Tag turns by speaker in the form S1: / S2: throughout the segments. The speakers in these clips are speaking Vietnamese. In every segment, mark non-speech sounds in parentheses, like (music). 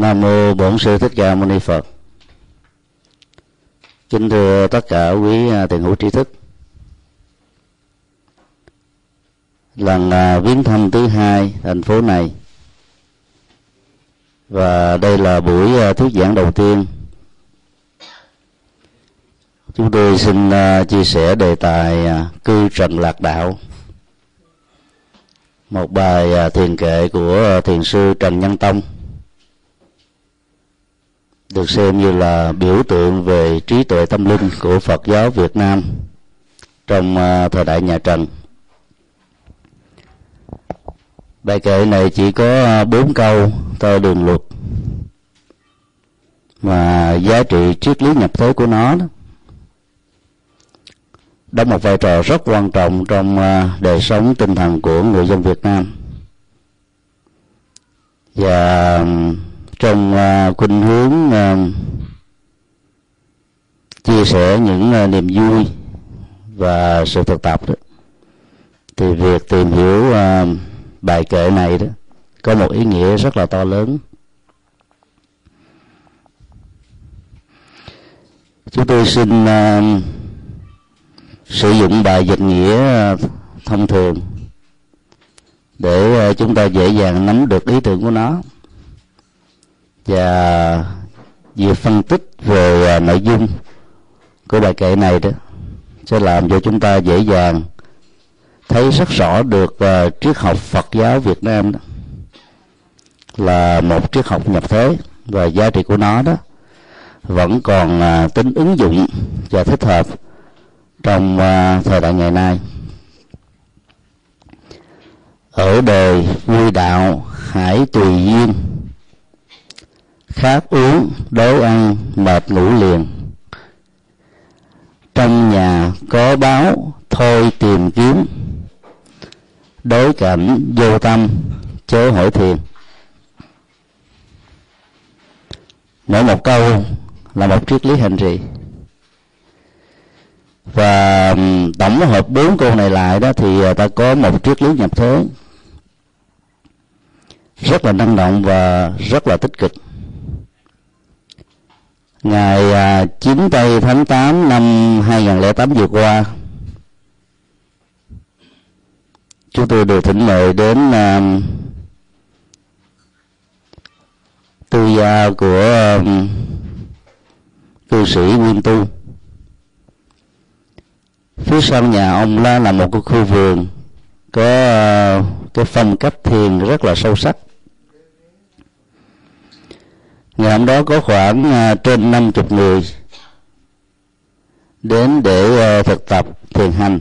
S1: Nam mô Bổn sư Thích Ca Mâu Ni Phật. Kính thưa tất cả quý à, tiền hữu trí thức. Lần à, viếng thăm thứ hai thành phố này, và đây là buổi à, thuyết giảng đầu tiên. Chúng tôi xin chia sẻ đề tài cư trần lạc đạo. Một bài thiền kệ của thiền sư Trần Nhân Tông được xem như là biểu tượng về trí tuệ tâm linh của Phật giáo Việt Nam trong à, thời đại nhà Trần. Bài kệ này chỉ có à, bốn câu theo đường luật mà giá trị triết lý nhập thế của nó đó, đóng một vai trò rất quan trọng trong à, đời sống tinh thần của người dân Việt Nam và trong uh, khuynh hướng uh, chia sẻ những uh, niềm vui và sự thực tập đó. Thì việc tìm hiểu uh, bài kệ này đó có một ý nghĩa rất là to lớn. Chúng tôi xin uh, sử dụng bài dịch nghĩa uh, thông thường để uh, chúng ta dễ dàng nắm được ý tưởng của nó và việc phân tích về à, nội dung của bài kệ này đó sẽ làm cho chúng ta dễ dàng thấy rất rõ được uh, triết học Phật giáo Việt Nam đó là một triết học nhập thế và giá trị của nó đó vẫn còn uh, tính ứng dụng và thích hợp trong uh, thời đại ngày nay. Ở đời vui đạo hãy tùy duyên khát uống đói ăn, mệt ngủ liền. Trong nhà có báo, thôi tìm kiếm. Đối cảnh, vô tâm, chớ hỏi thiền. Mỗi một câu là một triết lý hành trì. Và tổng hợp bốn câu này lại đó thì ờ, ta có một triết lý nhập thế. Rất là năng động và rất là tích cực ngày à, 9 tây tháng 8 năm 2008 vừa qua chúng tôi được thỉnh mời đến uh, tư gia của uh, cư sĩ Nguyên Tu. Phía sau nhà ông là là một cái khu vườn có uh, cái phong cách thiền rất là sâu sắc ngày hôm đó có khoảng à, trên năm chục người đến để à, thực tập, thiền hành.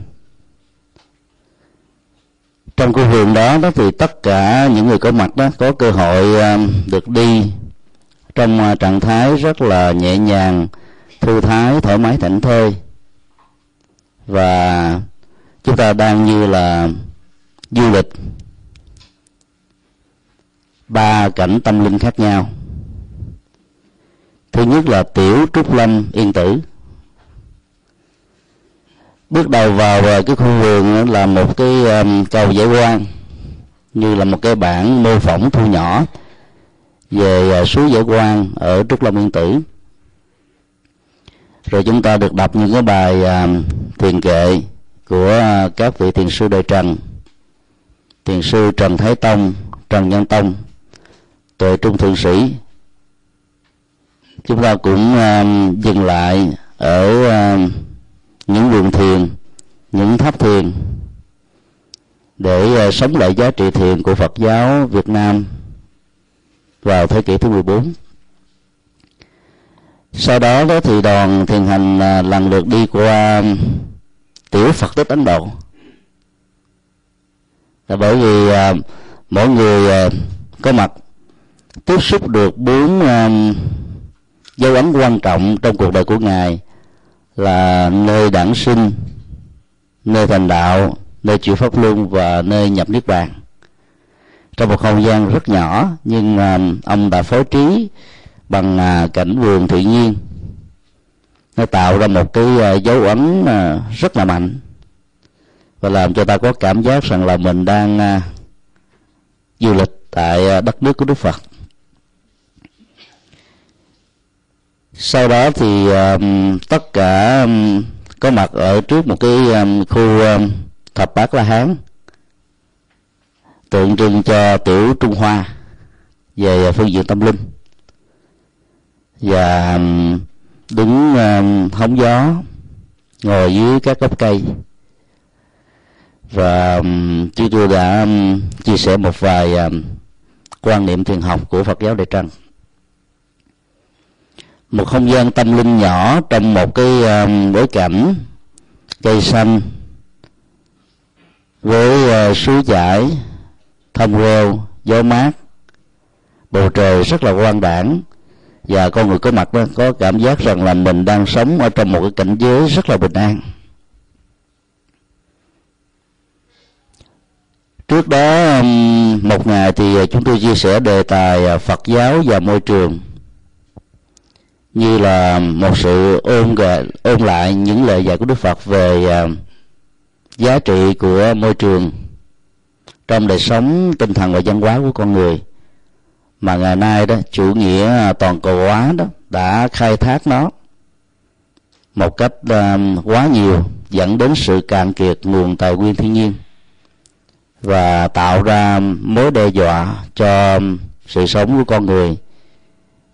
S1: Trong khu vườn đó đó thì tất cả những người có mặt đó có cơ hội à, được đi trong trạng thái rất là nhẹ nhàng, thư thái, thoải mái, thảnh thơi. Và chúng ta đang như là du lịch. Ba cảnh tâm linh khác nhau thứ nhất là tiểu trúc lâm yên tử. Bước đầu vào ờ, cái khu vườn ờ, là một cái cầu giải quan, như là một cái bản mô phỏng thu nhỏ về ờ, suối giải quan ở trúc lâm yên tử. Rồi chúng ta được đọc những cái bài thiền kệ của các vị thiền sư đời trần, thiền sư trần thái tông, trần nhân tông, tuệ trung thượng sĩ chúng ta cũng uh, dừng lại ở uh, những vườn thiền những tháp thiền để uh, sống lại giá trị thiền của Phật giáo Việt Nam vào thế kỷ thứ 14 sau đó đó thì đoàn thiền hành uh, lần lượt đi qua tiểu Phật tích Ấn Độ. Là bởi vì uh, mỗi người uh, có mặt tiếp xúc được bốn uh, dấu ấn quan trọng trong cuộc đời của ngài là nơi đản sinh, nơi thành đạo, nơi chịu pháp luân và nơi nhập niết bàn. Trong một không gian rất nhỏ, nhưng à, ông đã phối trí bằng à, cảnh vườn tự nhiên. Nó tạo ra một cái à, dấu ấn rất là mạnh và làm cho ta có cảm giác rằng là mình đang du lịch tại đất nước của Đức Phật. Sau đó thì um, tất cả um, có mặt ở trước một cái um, khu um, thập bát la hán tượng trưng cho tiểu trung hoa về uh, phương diện tâm linh. Và um, đứng um, hóng gió ngồi dưới các gốc cây. Và um, chúng tôi đã chia sẻ một vài quan niệm thiền học của Phật giáo Đại Trăng một không gian tâm linh nhỏ trong một cái um, bối cảnh cây xanh với uh, suối chảy thông reo gió mát bầu trời rất là quang đảng và con người có mặt đó có cảm giác rằng là mình đang sống ở trong một cái cảnh giới rất là bình an. Trước đó um, một ngày thì uh, chúng tôi chia sẻ đề tài uh, phật giáo và môi trường như là một sự ôn ôn lại những lời dạy của đức phật về à, giá trị của môi trường trong đời sống tinh thần và văn hóa của con người. Mà ngày nay đó chủ nghĩa toàn cầu hóa đó đã khai thác nó một cách uh, quá nhiều dẫn đến sự cạn kiệt nguồn tài nguyên thiên nhiên và tạo ra mối đe dọa cho sự sống của con người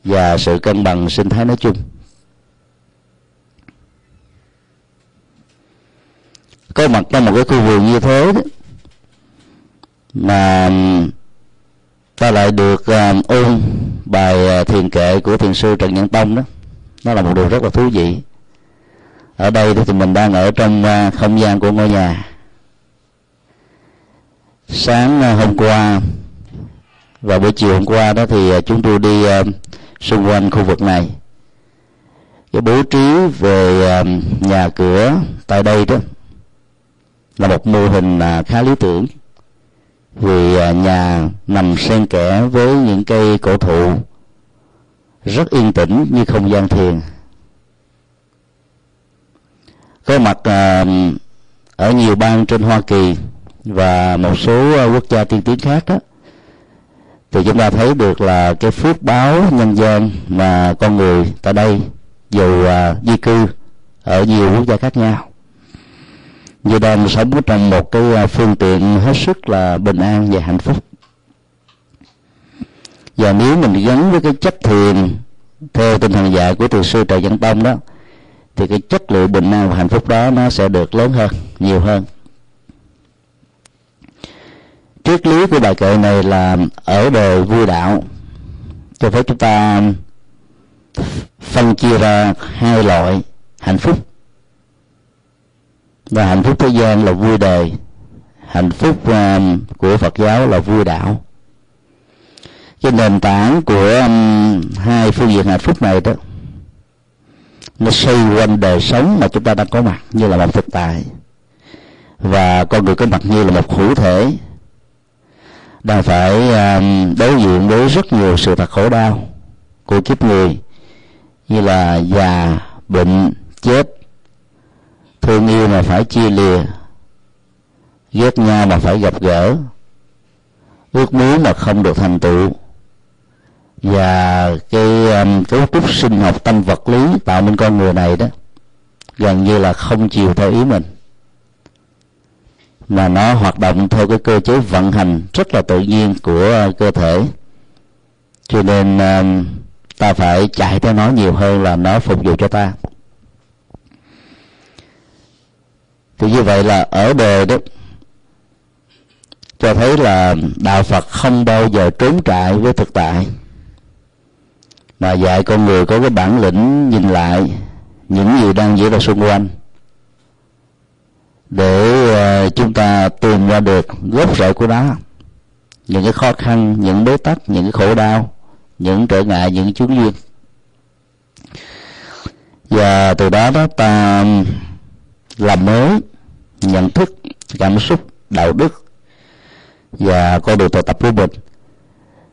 S1: và sự cân bằng sinh thái nói chung. Có mặt trong một cái khu vườn như thế đó, mà ta lại được uh, ôn bài à, thiền kệ của thiền sư trần nhân tông đó. Nó là một điều rất là thú vị. Ở đây thì mình đang ở trong uh, không gian của ngôi nhà. Sáng uh, hôm qua và buổi chiều hôm qua đó thì chúng tôi đi uh, xung quanh khu vực này. Cái bố trí về um, nhà cửa tại đây đó là một mô hình à, khá lý tưởng. Vì à, nhà nằm xen kẽ với những cây cổ thụ rất yên tĩnh như không gian thiền. Có mặt à, ở nhiều bang trên Hoa Kỳ và một số quốc gia tiên tiến khác đó thì chúng ta thấy được là cái phước báo nhân gian mà con người tại đây dù à, di cư ở nhiều quốc gia khác nhau. Như đang sống trong một cái à, phương tiện hết sức là bình an và hạnh phúc. Và nếu mình gắn với cái chất thiền theo tinh thần dạy của thiền sư trần văn tông đó, thì cái chất lượng bình an và hạnh phúc đó nó sẽ được lớn hơn, nhiều hơn triết lý của bài kệ này là ở đời vui đạo. Cho phép chúng ta phân chia ra hai loại, hạnh phúc. Và hạnh phúc thế gian là vui đời hạnh phúc um, của phật giáo là vui đạo. Cái nền tảng của um, hai phương diện hạnh phúc này đó, nó xoay quanh đời sống mà chúng ta đang có mặt như là một thực tại. Và con người có mặt như là một hữu thể đang phải à, đối diện với rất nhiều sự thật khổ đau của kiếp người như là già bệnh chết. Thương yêu mà phải chia lìa ghét nhau mà phải gặp gỡ. Ước muốn mà không được thành tựu. Và cái à, um, cấu trúc sinh học tâm vật lý tạo nên con người này đó gần như là không chiều theo ý mình mà nó hoạt động theo cái cơ chế vận hành rất là tự nhiên của ờ, cơ thể. Cho nên ờ, ta phải chạy theo nó nhiều hơn là nó phục vụ cho ta. Thì như vậy là ở đời đó, cho thấy là đạo phật không bao giờ trốn trại với thực tại, mà dạy con người có cái bản lĩnh nhìn lại những gì đang diễn ra xung quanh để ờ, chúng ta tìm ra được gốc rễ của nó. Những cái khó khăn, những bế tắc, những cái khổ đau, những trở ngại, những chướng duyên. Và từ đó đó ta làm mới, nhận thức, cảm xúc, đạo đức và con đường tu tập của mình.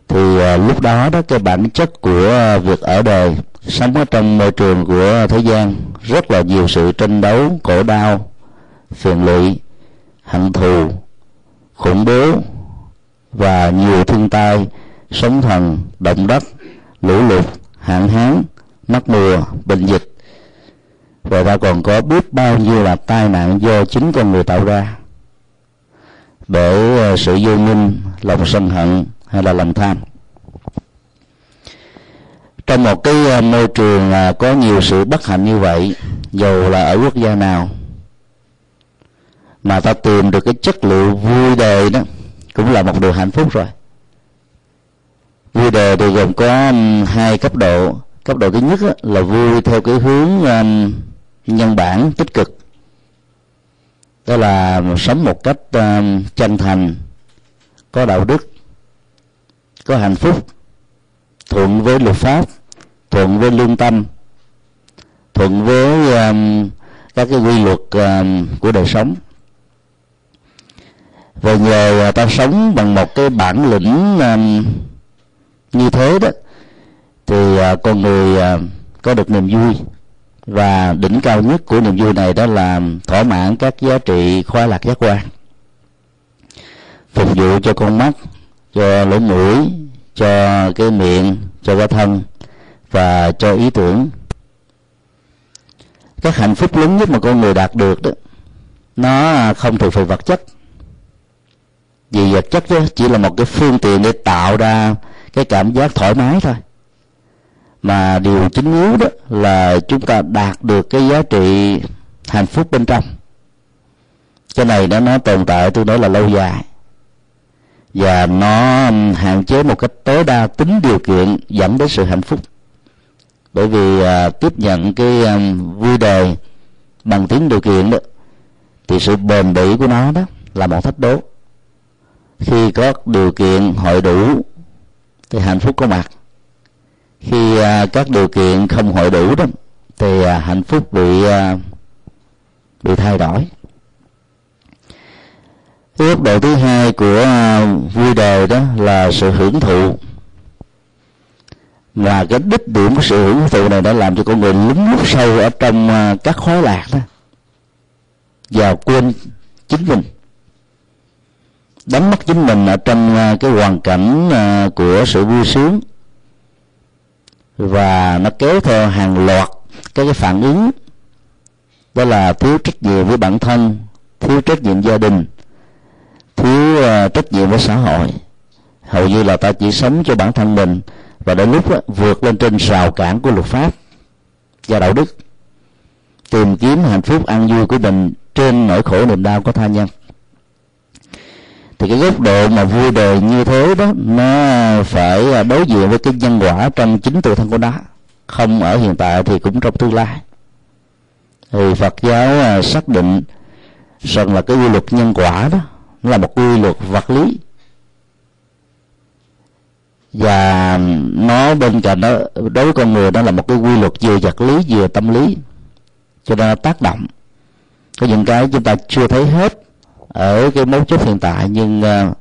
S1: Thì ờ, lúc đó đó cái bản chất của việc ở đời, sống ở trong môi trường của thế gian, rất là nhiều sự tranh đấu, khổ đau phiền lụy hận thù, khủng bố và nhiều thiên tai, sóng thần, động đất, lũ lụt, hạn hán mắc mùa, bệnh dịch. Và ta còn có biết bao nhiêu là tai nạn do chính con người tạo ra. Bởi ờ, sự vô minh, lòng sân hận hay là lòng tham. Trong một cái ờ, môi trường ờ, có nhiều sự bất hạnh như vậy dù là ở quốc gia nào mà ta tìm được cái chất liệu vui đời đó cũng là một điều hạnh phúc rồi. Vui đời thì gồm có um, hai cấp độ. Cấp độ thứ nhất là vui theo cái hướng um, nhân bản tích cực. Đó là sống một cách um, chân thành có đạo đức có hạnh phúc thuận với luật pháp thuận với lương tâm thuận với um, các cái quy luật um, của đời sống và nhờ à, ta sống bằng một cái bản lĩnh um, như thế đó thì uh, con người uh, có được niềm vui. Và đỉnh cao nhất của niềm vui này đó là thỏa mãn các giá trị khoái lạc giác quan. Phục vụ cho con mắt cho lỗ mũi cho cái miệng cho cái thân và cho ý tưởng. Các hạnh phúc lớn nhất mà con người đạt được đó nó không thuộc về vật chất vì vật chất đó chỉ là một cái phương tiện để tạo ra cái cảm giác thoải mái thôi. Mà điều chính yếu đó là chúng ta đạt được cái giá trị hạnh phúc bên trong. Cái này đó nó tồn tại tôi nói là lâu dài. Và nó hạn chế một cách tối đa tính điều kiện dẫn đến sự hạnh phúc. Bởi vì à, tiếp nhận cái à, vui đời bằng tính điều kiện đó thì sự bền bỉ của nó đó là một thách đố khi có điều kiện hội đủ, thì hạnh phúc có mặt. Khi à, các điều kiện không hội đủ đó, thì à, hạnh phúc bị à, bị thay đổi. Cái góc độ thứ hai của vui đời đó là sự hưởng thụ. Và cái đích điểm của sự hưởng thụ này đã làm cho con người lún lút sâu ở trong các khói lạc đó. Và quên chính mình đánh mất chính mình ở trong à, cái hoàn cảnh à, của sự vui sướng. Và nó kéo theo hàng loạt các cái phản ứng. Đó là thiếu trách nhiệm với bản thân thiếu trách nhiệm gia đình thiếu à, trách nhiệm với xã hội. Hầu như là ta chỉ sống cho bản thân mình và đến lúc đó, vượt lên trên rào cản của luật pháp và đạo đức. Tìm kiếm hạnh phúc an vui của mình trên nỗi khổ niềm đau của tha nhân thì cái góc độ mà vui đời như thế đó, nó phải à, đối diện với cái nhân quả trong chính tự thân của nó. Không ở hiện tại thì cũng trong tương lai. Thì Phật giáo à, xác định rằng là cái quy luật nhân quả đó, nó là một quy luật vật lý. Và nó bên cạnh đó, đối với con người đó là một cái quy luật vừa vật lý vừa tâm lý. Cho nên nó tác động. Có những cái chúng ta chưa thấy hết ở cái mấu chốt hiện tại nhưng uh,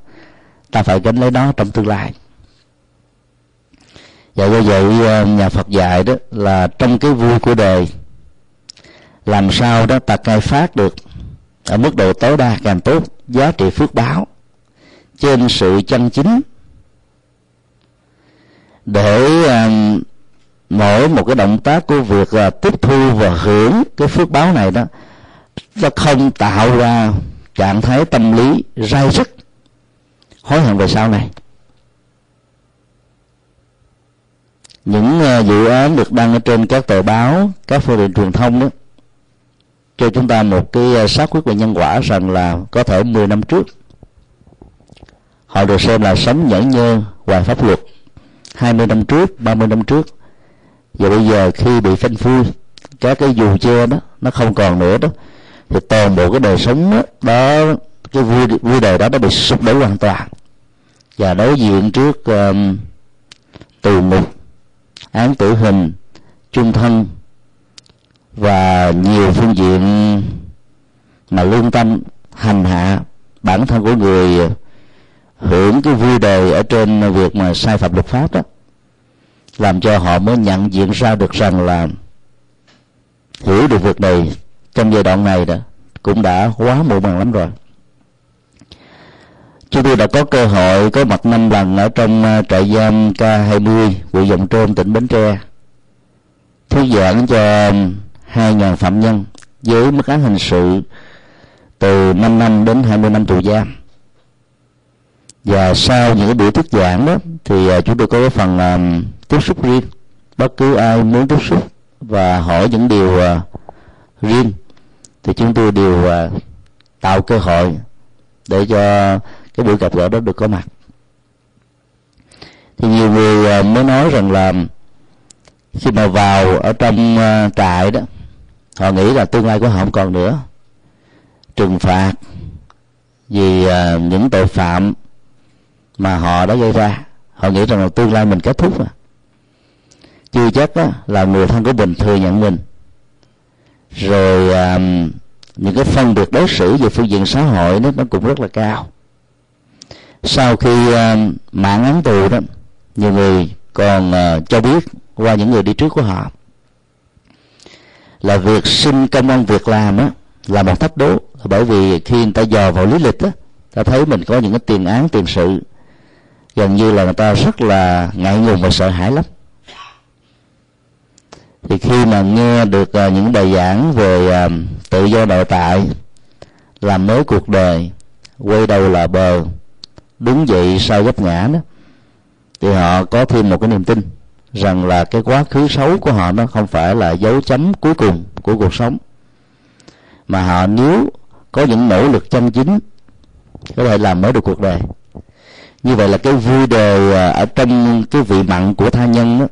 S1: ta phải gánh lấy nó trong tương lai. Và do vậy ờ, nhà Phật dạy đó là trong cái vui của đời làm sao đó ta khai phát được ở mức độ tối đa càng tốt giá trị phước báo trên sự chân chính. Để ờ, mỗi một cái động tác của việc là tiếp thu và hưởng cái phước báo này đó nó không tạo ra trạng thái tâm lý rai rứt hối hận về sau này. Những ờ, dự án được đăng ở trên các tờ báo, các phương tiện truyền thông đó, cho chúng ta một cái ờ, xác quyết về nhân quả rằng là có thể 10 năm trước, họ được xem là sống nhẫn nhơ ngoài pháp luật. 20 năm trước 30 năm trước. Và bây giờ khi bị phanh phui, các cái dù che đó, nó không còn nữa đó thì toàn bộ cái đời sống đó, đó cái vui vui đời đó nó bị sụp đổ hoàn toàn. Và đối diện trước um, tù ngục án tử hình chung thân và nhiều phương diện mà lương tâm hành hạ bản thân của người hưởng cái vui đời ở trên việc mà sai phạm luật pháp đó làm cho họ mới nhận diện ra được rằng là hiểu được việc này trong giai đoạn này đó cũng đã quá muộn màng lắm rồi. Chúng tôi đã có cơ hội có mặt năm lần ở trong à, trại giam K20 huyện Dòng Trôm tỉnh Bến Tre. Thuyết giảng cho hai ngàn phạm nhân với mức án hình sự từ 5 năm đến 20 năm tù giam. Và sau những cái buổi thuyết giảng đó thì à, chúng tôi có cái phần um, tiếp xúc riêng. Bất cứ ai muốn tiếp xúc và hỏi những điều uh, riêng thì chúng tôi đều uh, tạo cơ hội để cho cái buổi gặp gỡ đó được có mặt. Thì nhiều người uh, mới nói rằng là khi mà vào ở trong uh, trại đó họ nghĩ là tương lai của họ không còn nữa. Trừng phạt vì uh, những tội phạm mà họ đã gây ra. Họ nghĩ rằng là tương lai mình kết thúc rồi. Chưa chắc đó là người thân của mình thừa nhận mình rồi à, những cái phân biệt đối xử về phương diện xã hội đó nó cũng rất là cao. Sau khi à, mạng án tù đó nhiều người còn à, cho biết qua những người đi trước của họ là việc xin công an việc làm á là một thách đố. Bởi vì khi người ta dò vào lý lịch á ta thấy mình có những cái tiền án tiền sự gần như là người ta rất là ngại ngùng và sợ hãi lắm thì khi mà nghe được uh, những bài giảng về uh, tự do nội tại làm mới cuộc đời quay đầu là bờ đứng dậy sau vấp ngã đó thì họ có thêm một cái niềm tin rằng là cái quá khứ xấu của họ nó không phải là dấu chấm cuối cùng của cuộc sống. Mà họ nếu có những nỗ lực chân chính có thể làm mới được cuộc đời. Như vậy là cái vui đời à, ở trong cái vị mặn của tha nhân đó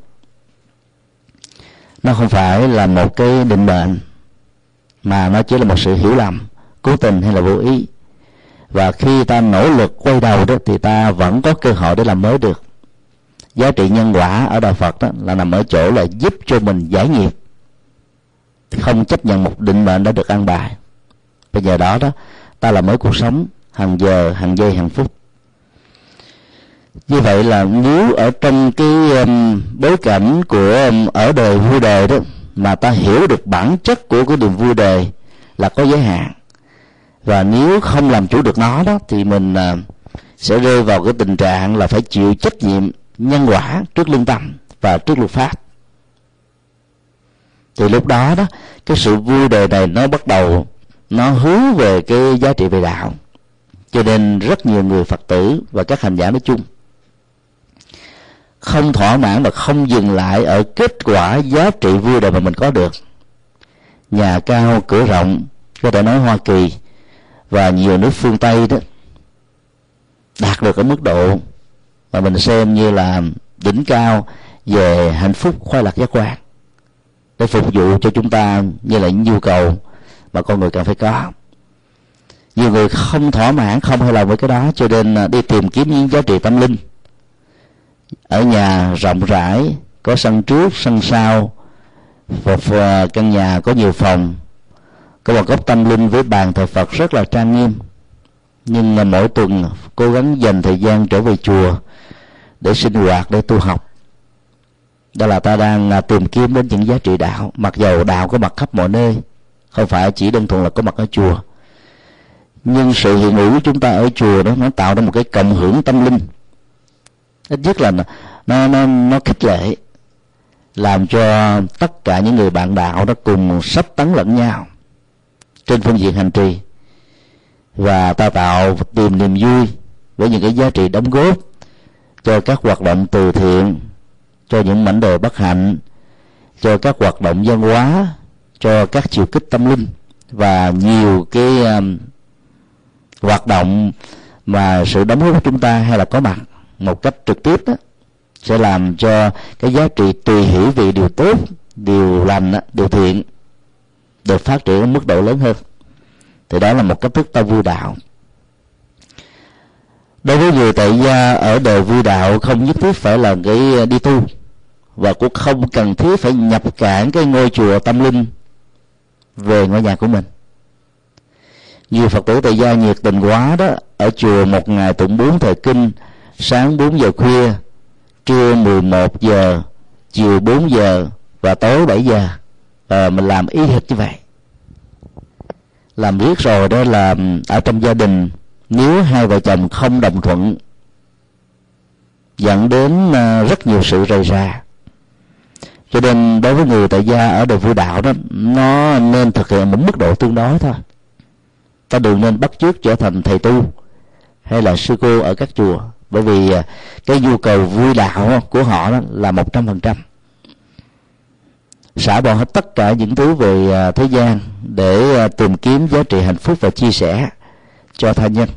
S1: nó không phải là một cái định mệnh, mà nó chỉ là một sự hiểu lầm, cố tình hay là vô ý. Và khi ta nỗ lực quay đầu đó, thì ta vẫn có cơ hội để làm mới được. Giá trị nhân quả ở đạo phật đó là nằm ở chỗ là giúp cho mình giải nghiệp. Không chấp nhận một định mệnh đã được an bài. Bây giờ đó đó, ta làm mới cuộc sống, hàng giờ, hàng giây, hàng phút như vậy là nếu ở trong cái um, bối cảnh của um, ở đời vui đời đó mà ta hiểu được bản chất của cái niềm vui đời là có giới hạn và nếu không làm chủ được nó đó thì mình uh, sẽ rơi vào cái tình trạng là phải chịu trách nhiệm nhân quả trước lương tâm và trước luật pháp. Thì lúc đó đó cái sự vui đời này nó bắt đầu nó hướng về cái giá trị về đạo. Cho nên rất nhiều người phật tử và các hành giả nói chung không thỏa mãn và không dừng lại ở kết quả giá trị vui đời mà mình có được. Nhà cao, cửa rộng, có thể nói hoa kỳ, và nhiều nước phương tây đó, đạt được ở mức độ mà mình xem như là đỉnh cao về hạnh phúc khoái lạc giác quan, để phục vụ cho chúng ta như là những nhu cầu mà con người cần phải có. Nhiều người không thỏa mãn, không hài lòng với cái đó, cho nên à, đi tìm kiếm những giá trị tâm linh ở nhà rộng rãi, có sân trước, sân sau. Và căn nhà có nhiều phòng. Có một góc tâm linh với bàn thờ phật rất là trang nghiêm. Nhưng mà mỗi tuần cố gắng dành thời gian trở về chùa để sinh hoạt, để tu học. Đó là ta đang à, tìm kiếm đến những giá trị đạo. Mặc dầu đạo có mặt khắp mọi nơi, không phải chỉ đơn thuần là có mặt ở chùa. Nhưng sự hiện hữu của chúng ta ở chùa đó, nó tạo ra một cái cộng hưởng tâm linh ít nhất là nó nó nó khích lệ làm cho tất cả những người bạn đạo đó cùng sắp tấn lẫn nhau trên phương diện hành trì. Và ta tạo tìm niềm vui với những cái giá trị đóng góp cho các hoạt động từ thiện cho những mảnh đời bất hạnh cho các hoạt động văn hóa cho các chiều kích tâm linh và nhiều cái um, hoạt động mà sự đóng góp của chúng ta hay là có mặt một cách trực tiếp đó sẽ làm cho cái giá trị tùy hiểu về điều tốt, điều lành điều thiện được phát triển ở mức độ lớn hơn. Thì đó là một cách thức ta vui đạo. Đối với người tại gia ở đời vui đạo, không nhất thiết phải là cái đi tu, và cũng không cần thiết phải nhập cản cái ngôi chùa tâm linh về ngôi nhà của mình. Nhiều phật tử tại gia nhiệt tình quá đó, ở chùa một ngày tụng bốn thời kinh sáng 4 giờ khuya trưa 11 giờ chiều 4 giờ và tối 7 giờ. À, mình làm y hệt như vậy. Làm riết rồi đó là ừ, ở trong gia đình nếu hai vợ chồng không đồng thuận dẫn đến ờ, rất nhiều sự rầy ra. cho nên đối với người tại gia ở đời vui đạo đó nó nên thực hiện một mức độ tương đối thôi. Ta đừng nên bắt chước trở thành thầy tu hay là sư cô ở các chùa bởi vì à, cái nhu cầu vui đạo của họ đó là một trăm phần trăm. Xả bỏ hết tất cả những thứ về à, thế gian để à, tìm kiếm giá trị hạnh phúc và chia sẻ cho tha nhân.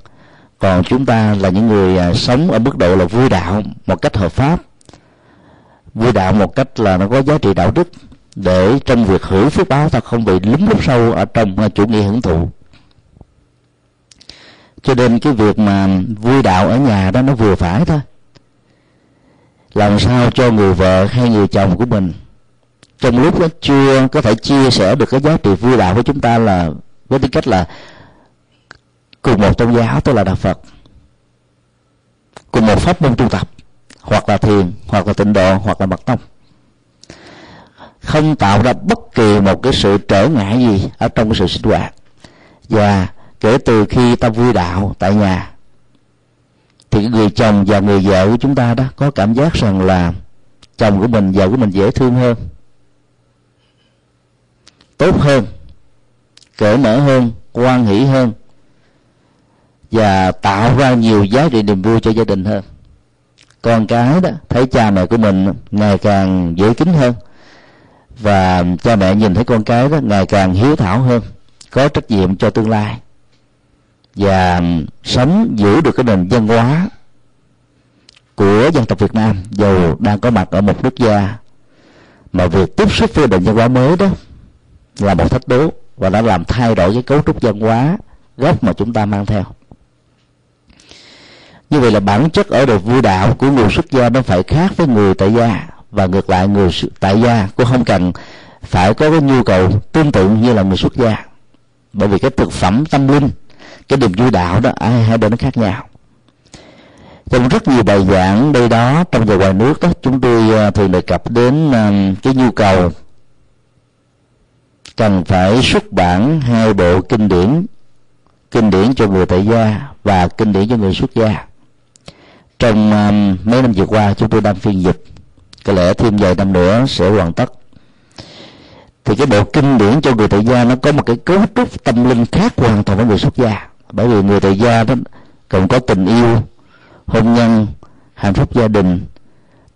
S1: Còn chúng ta là những người sống ở mức độ là vui đạo một cách hợp pháp. Vui đạo một cách là nó có giá trị đạo đức để trong việc hưởng phước báo, ta không bị lúng lúc sâu ở trong chủ nghĩa hưởng thụ cho nên cái việc mà vui đạo ở nhà đó nó vừa phải thôi. Làm sao cho người vợ hay người chồng của mình trong lúc đó chưa có thể chia sẻ được cái giá trị vui đạo của chúng ta là với tư cách là cùng một tôn giáo tôi là đạo phật, cùng một pháp môn tu tập, hoặc là thiền, hoặc là tịnh độ, hoặc là mật tông. Không tạo ra bất kỳ một cái sự trở ngại gì ở trong cái sự sinh hoạt. Và kể từ khi tâm vui đạo tại nhà, thì người chồng và người vợ của chúng ta đó có cảm giác rằng là chồng của mình, vợ của mình dễ thương hơn, tốt hơn, cởi mở hơn, quan hỷ hơn, và tạo ra nhiều giá trị niềm vui cho gia đình hơn. Con cái đó, thấy cha mẹ của mình ngày càng dễ kính hơn, và cha mẹ nhìn thấy con cái đó ngày càng hiếu thảo hơn, có trách nhiệm cho tương lai và sống giữ được cái nền văn hóa của dân tộc Việt Nam, dù đang có mặt ở một nước gia mà việc tiếp xúc với nền văn hóa mới đó là một thách đố và đã làm thay đổi cái cấu trúc văn hóa gốc mà chúng ta mang theo. Như vậy là bản chất ở đời vui đạo của người xuất gia nó phải khác với người tại gia, và ngược lại người tại gia cũng không cần phải có cái nhu cầu tương tự như là người xuất gia. Bởi vì cái thực phẩm tâm linh cái niềm vui đạo đó ai hai bên nó khác nhau. Trong rất nhiều bài giảng đây đó trong và ngoài nước đó chúng tôi à, thường đề cập đến à, cái nhu cầu cần phải xuất bản hai bộ kinh điển kinh điển cho người tại gia và kinh điển cho người xuất gia. Trong um, mấy năm vừa qua chúng tôi đang phiên dịch có lẽ thêm vài năm nữa sẽ hoàn tất. Thì cái bộ kinh điển cho người tại gia nó có một cái cấu trúc tâm linh khác hoàn toàn với người xuất gia bởi vì người tại gia đó cần có tình yêu, hôn nhân, hạnh phúc gia đình.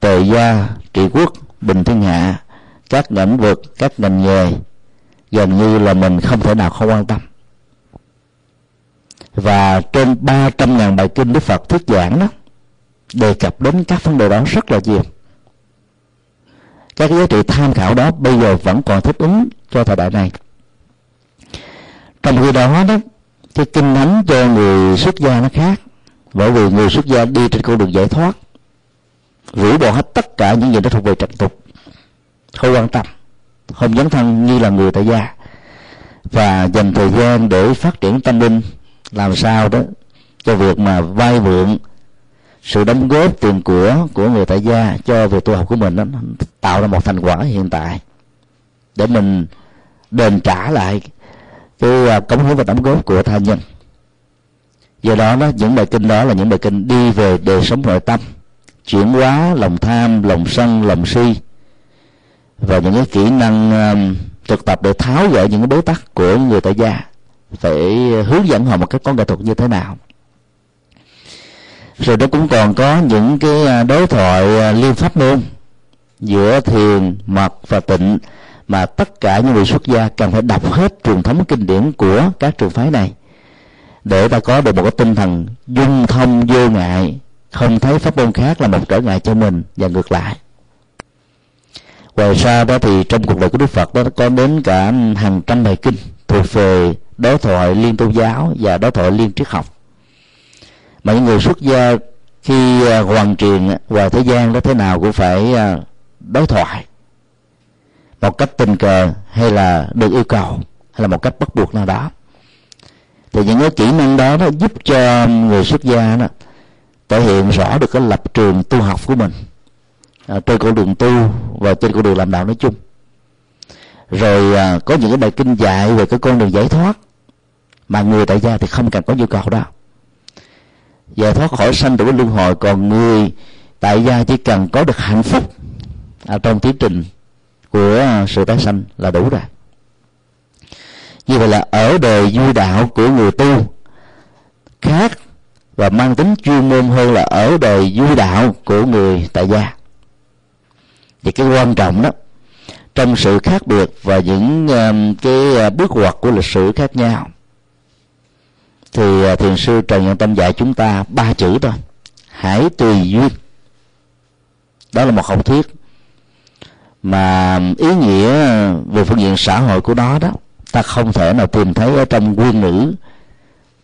S1: Tề gia, trị quốc, bình thiên hạ, các lĩnh vực, các ngành nghề gần như là mình không thể nào không quan tâm. Và trên ba trăm ngàn bài kinh Đức Phật thuyết giảng đó, đề cập đến các vấn đề đó rất là nhiều. Các giá trị tham khảo đó bây giờ vẫn còn thích ứng cho thời đại này. Trong khi đó đó cái kinh thánh cho người xuất gia nó khác. Bởi vì người xuất gia đi trên con đường giải thoát rũ bỏ hết tất cả những gì đó thuộc về trật tục không quan tâm không dấn thân như là người tại gia. Và dành thời gian để phát triển tâm linh làm sao đó cho việc mà vay mượn sự đóng góp tiền của của người tại gia cho việc tu học của mình đó, tạo ra một thành quả hiện tại để mình đền trả lại cái à, cống hiến và đóng góp của tha nhân. Do đó đó những bài kinh đó là những bài kinh đi về đời sống nội tâm chuyển hóa lòng tham lòng sân lòng si và những cái kỹ năng um, thực tập để tháo gỡ những cái bế tắc của người tại gia phải hướng dẫn họ một cách có nghệ thuật như thế nào. Rồi nó cũng còn có những cái à, đối thoại à, liên pháp môn giữa thiền mật và tịnh mà tất cả những người xuất gia cần phải đọc hết truyền thống kinh điển của các trường phái này. Để ta có được một cái tinh thần dung thông vô ngại, không thấy pháp môn khác là một trở ngại cho mình và ngược lại. Ngoài ra đó thì trong cuộc đời của đức phật đó có đến cả hàng trăm bài kinh thuộc về đối thoại liên tôn giáo và đối thoại liên triết học. Mà những người xuất gia khi à, hoàn truyền à, ngoài thế gian đó thế nào cũng phải à, đối thoại một cách tình cờ hay là được yêu cầu hay là một cách bắt buộc nào đó. Thì những cái kỹ năng đó nó giúp cho người xuất gia đó thể hiện rõ được cái lập trường tu học của mình à, trên con đường tu và trên con đường làm đạo nói chung. Rồi à, có những cái bài kinh dạy về cái con đường giải thoát mà người tại gia thì không cần có nhu cầu đó. Giải thoát khỏi sanh tử luân hồi còn người tại gia chỉ cần có được hạnh phúc ở trong tiến trình của à, sự tái sanh là đủ rồi. Như vậy là ở đời du đạo của người tu khác và mang tính chuyên môn hơn là ở đời du đạo của người tại gia. Thì cái quan trọng đó trong sự khác biệt và những um, cái à, bước ngoặt của lịch sử khác nhau thì thiền sư trần nhân tâm dạy chúng ta ba chữ thôi. Hãy tùy duyên. Đó là một học thuyết mà ý nghĩa về phương diện xã hội của nó đó ta không thể nào tìm thấy ở trong nguyên ngữ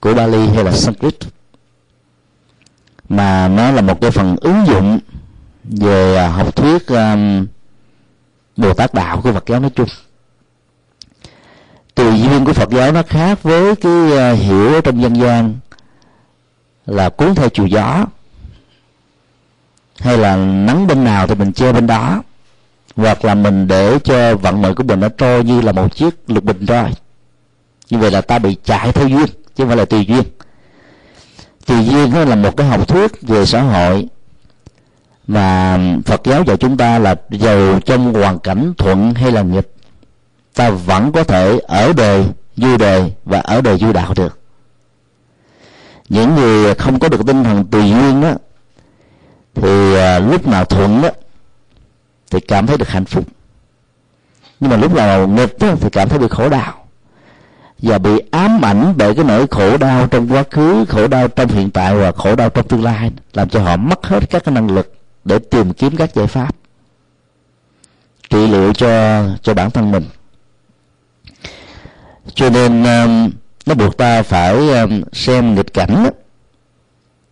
S1: của Bali hay là Sanskrit. Mà nó là một cái phần ứng dụng về à, học thuyết um, Bồ Tát đạo của Phật giáo nói chung. Tùy duyên của Phật giáo nó khác với cái uh, hiểu ở trong dân gian là cuốn theo chiều gió hay là nắng bên nào thì mình che bên đó hoặc là mình để cho vận mệnh của mình nó trôi như là một chiếc lục bình thôi, như vậy là ta bị chạy theo duyên chứ không phải là tùy duyên. Tùy duyên đó là một cái học thuyết về xã hội. Mà Phật giáo dạy chúng ta là giàu trong hoàn cảnh thuận hay là nghịch ta vẫn có thể ở đời vui đời và ở đời vui đạo được. Những người không có được tinh thần tùy duyên đó thì à, lúc nào thuận đó thì cảm thấy được hạnh phúc. Nhưng mà lúc nào nghịch đó, thì cảm thấy được khổ đau. Và bị ám ảnh bởi cái nỗi khổ đau trong quá khứ khổ đau trong hiện tại và khổ đau trong tương lai làm cho họ mất hết các cái năng lực để tìm kiếm các giải pháp trị liệu cho cho bản thân mình. Cho nên um, nó buộc ta phải um, xem nghịch cảnh đó,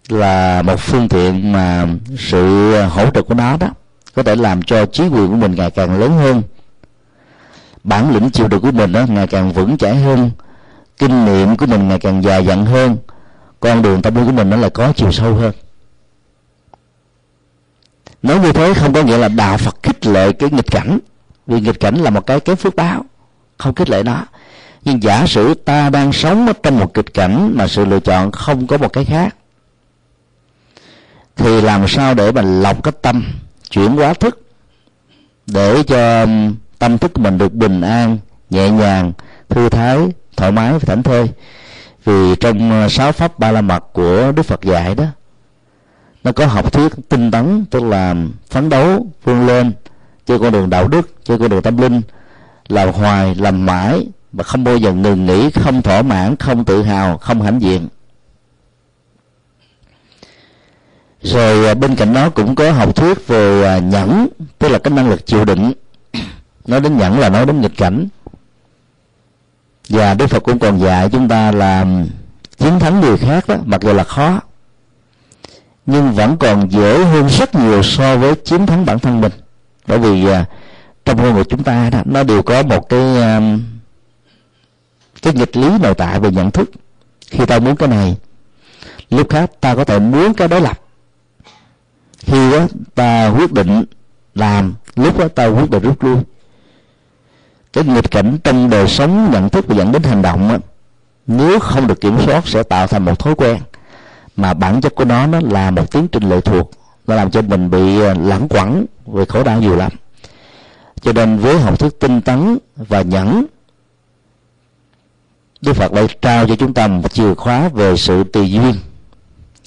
S1: là một phương tiện mà sự hỗ trợ của nó đó có thể làm cho trí quyền của mình ngày càng lớn hơn. Bản lĩnh chịu đựng của mình đó ngày càng vững chãi hơn. Kinh nghiệm của mình ngày càng dài dặn hơn. Con đường tâm linh của mình nó lại có chiều sâu hơn. Nói như thế không có nghĩa là đạo phật khích lệ cái nghịch cảnh. Vì nghịch cảnh là một cái cái phước báo, không khích lệ nó. Nhưng giả sử ta đang sống trong một kịch cảnh mà sự lựa chọn không có một cái khác, thì làm sao để mình lọc cái tâm? Chuyển hóa thức để cho tâm thức của mình được bình an, nhẹ nhàng, thư thái, thoải mái và thảnh thơi. Vì trong ờ, sáu pháp ba la mật của đức phật dạy đó, nó có học thuyết tinh tấn, tức là phấn đấu vươn lên trên con đường đạo đức trên con đường tâm linh, làm hoài, làm mãi và không bao giờ ngừng nghỉ, không thỏa mãn, không tự hào, không hãnh diện. Rồi à, bên cạnh đó cũng có học thuyết về à, nhẫn, tức là cái năng lực chịu đựng. (clears throat) Nói đến nhẫn là nói đến nghịch cảnh. Và đức phật cũng còn dạy chúng ta là chiến thắng người khác đó, mặc dù là khó, nhưng vẫn còn dễ hơn rất nhiều so với chiến thắng bản thân mình. Bởi vì à, trong ngôn người chúng ta đó, nó đều có một cái cái nghịch lý nội tại về nhận thức. Khi ta muốn cái này, lúc khác ta có thể muốn cái đối lập khi đó ta quyết định làm lúc đó ta quyết định rút lui. Cái nghịch cảnh trong đời sống nhận thức và dẫn đến hành động đó, nếu không được kiểm soát sẽ tạo thành một thói quen mà bản chất của nó nó là một tiến trình lệ thuộc nó làm cho mình bị à, lãng quẩn về khổ đau nhiều lắm. Cho nên với học thức tinh tấn và nhẫn Đức Phật đã trao cho chúng ta một chìa khóa về sự tùy duyên.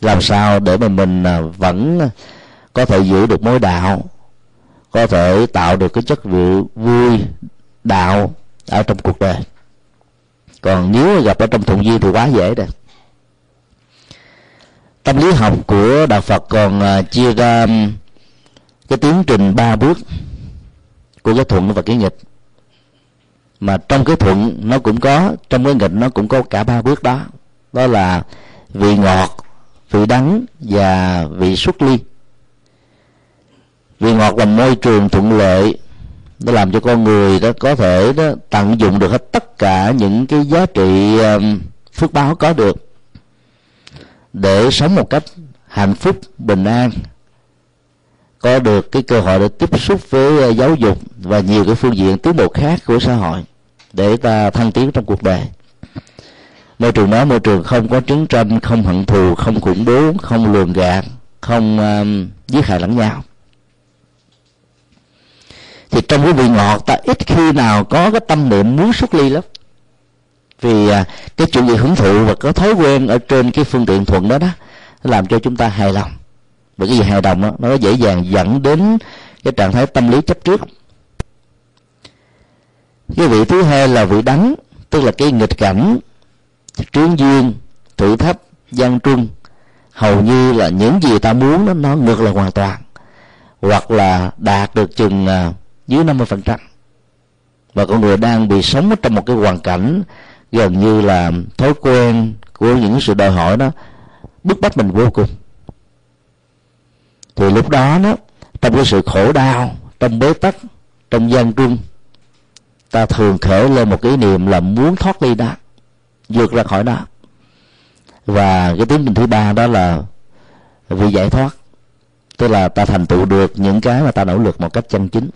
S1: Làm sao để mà mình à, vẫn à, có thể giữ được mối đạo, có thể tạo được cái chất liệu vui đạo ở trong cuộc đời. Còn nếu gặp ở trong thuận duyên thì quá dễ rồi. Tâm lý học của đạo phật còn à, chia ra um, cái tiến trình ba bước của cái thuận và cái nghịch. Mà trong cái thuận nó cũng có, trong cái nghịch nó cũng có cả ba bước đó. Đó là vị ngọt, vị đắng và vị xuất ly vị ngọt là môi trường thuận lợi nó làm cho con người đó có thể đó tận dụng được hết tất cả những cái giá trị um, phước báo có được. Để sống một cách hạnh phúc bình an có được cái cơ hội để tiếp xúc với uh, giáo dục và nhiều cái phương diện tiến bộ khác của xã hội để ta thăng tiến trong cuộc đời. Môi trường đó môi trường không có chiến tranh không hận thù không khủng bố không lường gạt không um, giết hại lẫn nhau thì trong cái vị ngọt ta ít khi nào có cái tâm niệm muốn xuất ly lắm. Vì à, cái chuyện gì hưởng thụ và có thói quen ở trên cái phương tiện thuận đó đó làm cho chúng ta hài lòng. Và cái gì hài lòng đó nó dễ dàng dẫn đến cái trạng thái tâm lý chấp trước. Cái vị thứ hai là vị đắng tức là cái nghịch cảnh trướng duyên thử thách gian trung. Hầu như là những gì ta muốn đó, nó ngược lại hoàn toàn. Hoặc là đạt được chừng à, dưới 50% phần trăm. Và con người đang bị sống trong một cái hoàn cảnh gần như là thói quen của những sự đòi hỏi đó, bức bách mình vô cùng. Thì lúc đó đó, trong cái sự khổ đau, trong bế tắc, trong gian trung, ta thường khởi lên một cái niệm là muốn thoát ly đó, vượt ra khỏi đó. Và cái tiến trình thứ ba đó là vì giải thoát. Tức là ta thành tựu được những cái mà ta nỗ lực một cách chân chính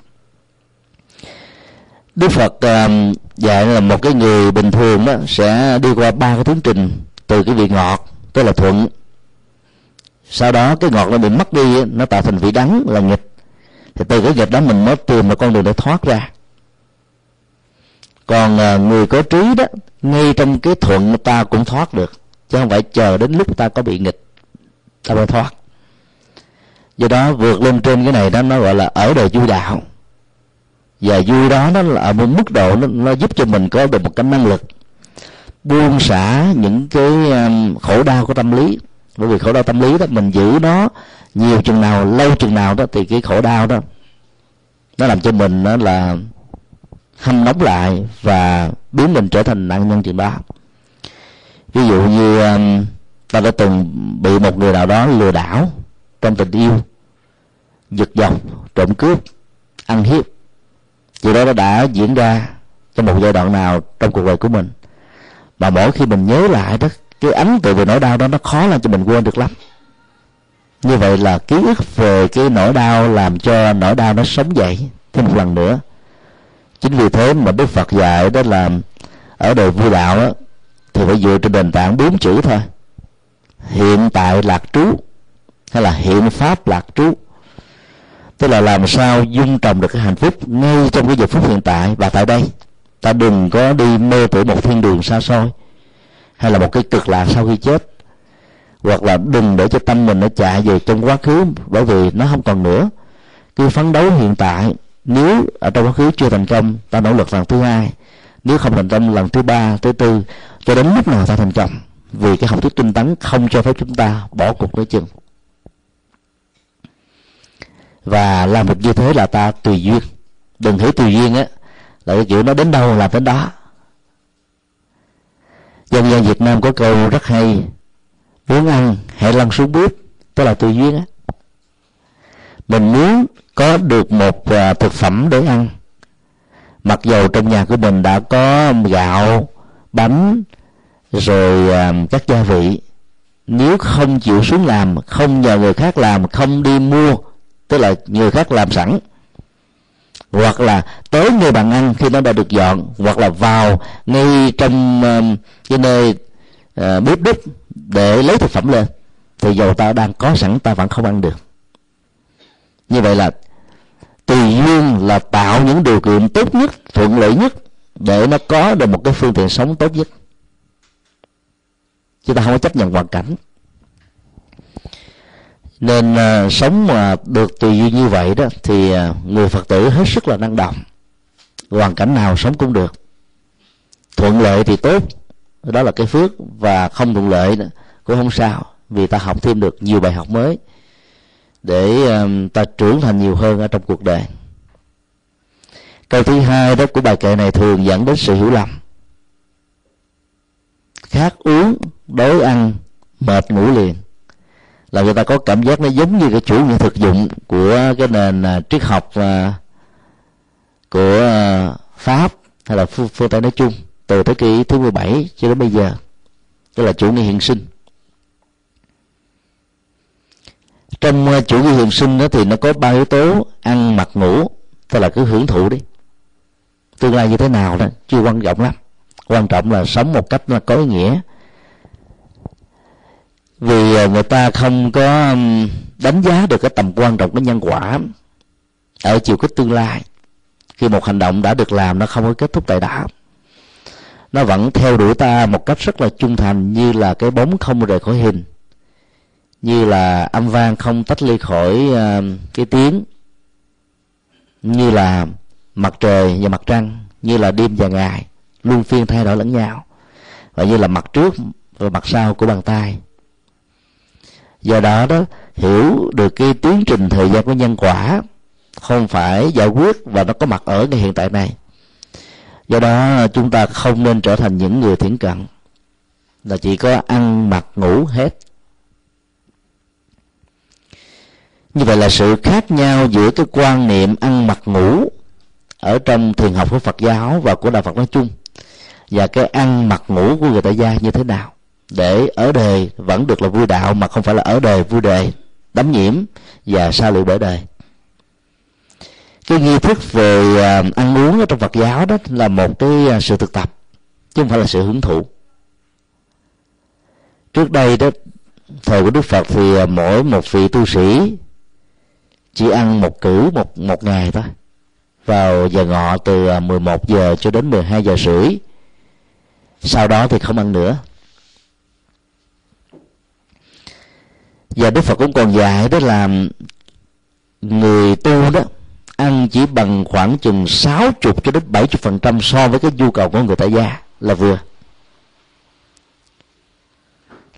S1: đức phật ờ, dạy là một cái người bình thường đó sẽ đi qua ba cái tiến trình, từ cái vị ngọt tức là thuận. Sau đó cái ngọt nó bị mất đi nó tạo thành vị đắng là nghịch. Thì từ cái nghịch đó mình mới tìm một con đường để thoát ra. Còn ờ, người có trí đó, ngay trong cái thuận ta cũng thoát được, chứ không phải chờ đến lúc ta có bị nghịch, ta mới thoát. Do đó vượt lên trên cái này đó, nó gọi là ở đời du đạo và vui đó nó là ở một mức độ nó, nó giúp cho mình có được một cái năng lực buông xả những cái um, khổ đau của tâm lý. Bởi vì khổ đau tâm lý đó mình giữ nó nhiều chừng nào lâu chừng nào đó thì cái khổ đau đó nó làm cho mình đó là hâm nóng lại và biến mình trở thành nạn nhân chừng đó ví dụ như um, ta đã từng bị một người nào đó lừa đảo trong tình yêu giật dọc trộm cướp ăn hiếp điều đó nó đã diễn ra trong một giai đoạn nào trong cuộc đời của mình. Mà mỗi khi mình nhớ lại đó cái ấn tượng về nỗi đau đó nó khó làm cho mình quên được lắm. Như vậy là ký ức về cái nỗi đau làm cho nỗi đau nó sống dậy thêm một lần nữa. Chính vì thế mà đức phật dạy đó là ở đời vui đạo đó, thì phải dựa trên nền tảng bốn chữ thôi. Hiện tại lạc trú hay là hiện pháp lạc trú tức là làm sao dung trồng được cái hạnh phúc ngay trong cái giờ phút hiện tại và tại đây. Ta đừng có đi mê tưởng một thiên đường xa xôi hay là một cái cực lạc sau khi chết. Hoặc là đừng để cho tâm mình nó chạy về trong quá khứ, bởi vì nó không còn nữa. Cứ phấn đấu hiện tại, nếu ở trong quá khứ chưa thành công, ta nỗ lực lần thứ hai. Nếu không thành công, lần thứ ba, thứ tư, cho đến lúc nào ta thành công. Vì cái học thuyết tinh tấn không cho phép chúng ta bỏ cuộc lấy chừng và làm được như thế là ta tùy duyên. Đừng hiểu tùy duyên á, là cái kiểu nó đến đâu làm đến đó. Dân gian việt nam có câu rất hay, muốn ăn, hãy lăn xuống bếp. Tức là tùy duyên á. Mình muốn có được một à, thực phẩm để ăn. Mặc dầu trong nhà của mình đã có gạo, bánh, rồi à, các gia vị, nếu không chịu xuống làm, không nhờ người khác làm, không đi mua tức là người khác làm sẵn. Hoặc là tới nơi bạn ăn khi nó đã được dọn hoặc là vào ngay trong uh, cái nơi uh, bếp đúc để lấy thực phẩm lên thì dầu ta đang có sẵn ta vẫn không ăn được. Như vậy là tùy duyên là tạo những điều kiện tốt nhất thuận lợi nhất để nó có được một cái phương tiện sống tốt nhất. Chúng ta không có chấp nhận hoàn cảnh nên à, sống mà được tùy duyên như vậy đó thì à, người phật tử hết sức là năng động. Hoàn cảnh nào sống cũng được. Thuận lợi thì tốt đó là cái phước và không thuận lợi cũng không sao vì ta học thêm được nhiều bài học mới để à, ta trưởng thành nhiều hơn ở trong cuộc đời. Câu thứ hai đó của bài kệ này thường dẫn đến sự hiểu lầm. Khát uống đói ăn mệt ngủ liền là người ta có cảm giác nó giống như cái chủ nghĩa thực dụng của cái nền uh, triết học uh, của uh, pháp hay là phương, phương tây nói chung từ thế kỷ thứ 17 cho đến bây giờ. Tức là chủ nghĩa hiện sinh. Trong uh, chủ nghĩa hiện sinh đó thì nó có ba yếu tố ăn mặc ngủ tức là cứ hưởng thụ đi. Tương lai như thế nào đó chưa quan trọng lắm. Quan trọng là sống một cách là có ý nghĩa vì ờ, người ta không có đánh giá được cái tầm quan trọng của nhân quả ở chiều cái tương lai. Khi một hành động đã được làm nó không có kết thúc tại đó nó vẫn theo đuổi ta một cách rất là trung thành như là cái bóng không rời khỏi hình như là âm vang không tách ly khỏi uh, cái tiếng như là mặt trời và mặt trăng như là đêm và ngày luôn phiên thay đổi lẫn nhau và như là mặt trước và mặt sau của bàn tay do đó đó, hiểu được cái tiến trình thời gian của nhân quả, không phải giải quyết và nó có mặt ở ngay hiện tại này. Do đó, chúng ta không nên trở thành những người thiển cận, là chỉ có ăn mặc ngủ hết. Như vậy là sự khác nhau giữa cái quan niệm ăn mặc ngủ ở trong thiền học của Phật giáo và của đạo Phật nói chung và cái ăn mặc ngủ của người tại gia như thế nào? Để ở đời vẫn được là vui đạo mà không phải là ở đời vui đời đắm nhiễm và xa lụy bởi đời cái nghi thức về à, ăn uống ở trong Phật giáo đó là một cái à, sự thực tập, chứ không phải là sự hưởng thụ. Trước đây đó, thời của Đức Phật thì à, mỗi một vị tu sĩ chỉ ăn một cử một một ngày thôi. Vào giờ ngọ từ 11 giờ cho đến 12 giờ rưỡi. Sau đó thì không ăn nữa. Và Đức Phật cũng còn dạy đó là người tu đó ăn chỉ bằng khoảng chừng 60 cho đến 70 phần trăm so với cái nhu cầu của người tại gia là vừa.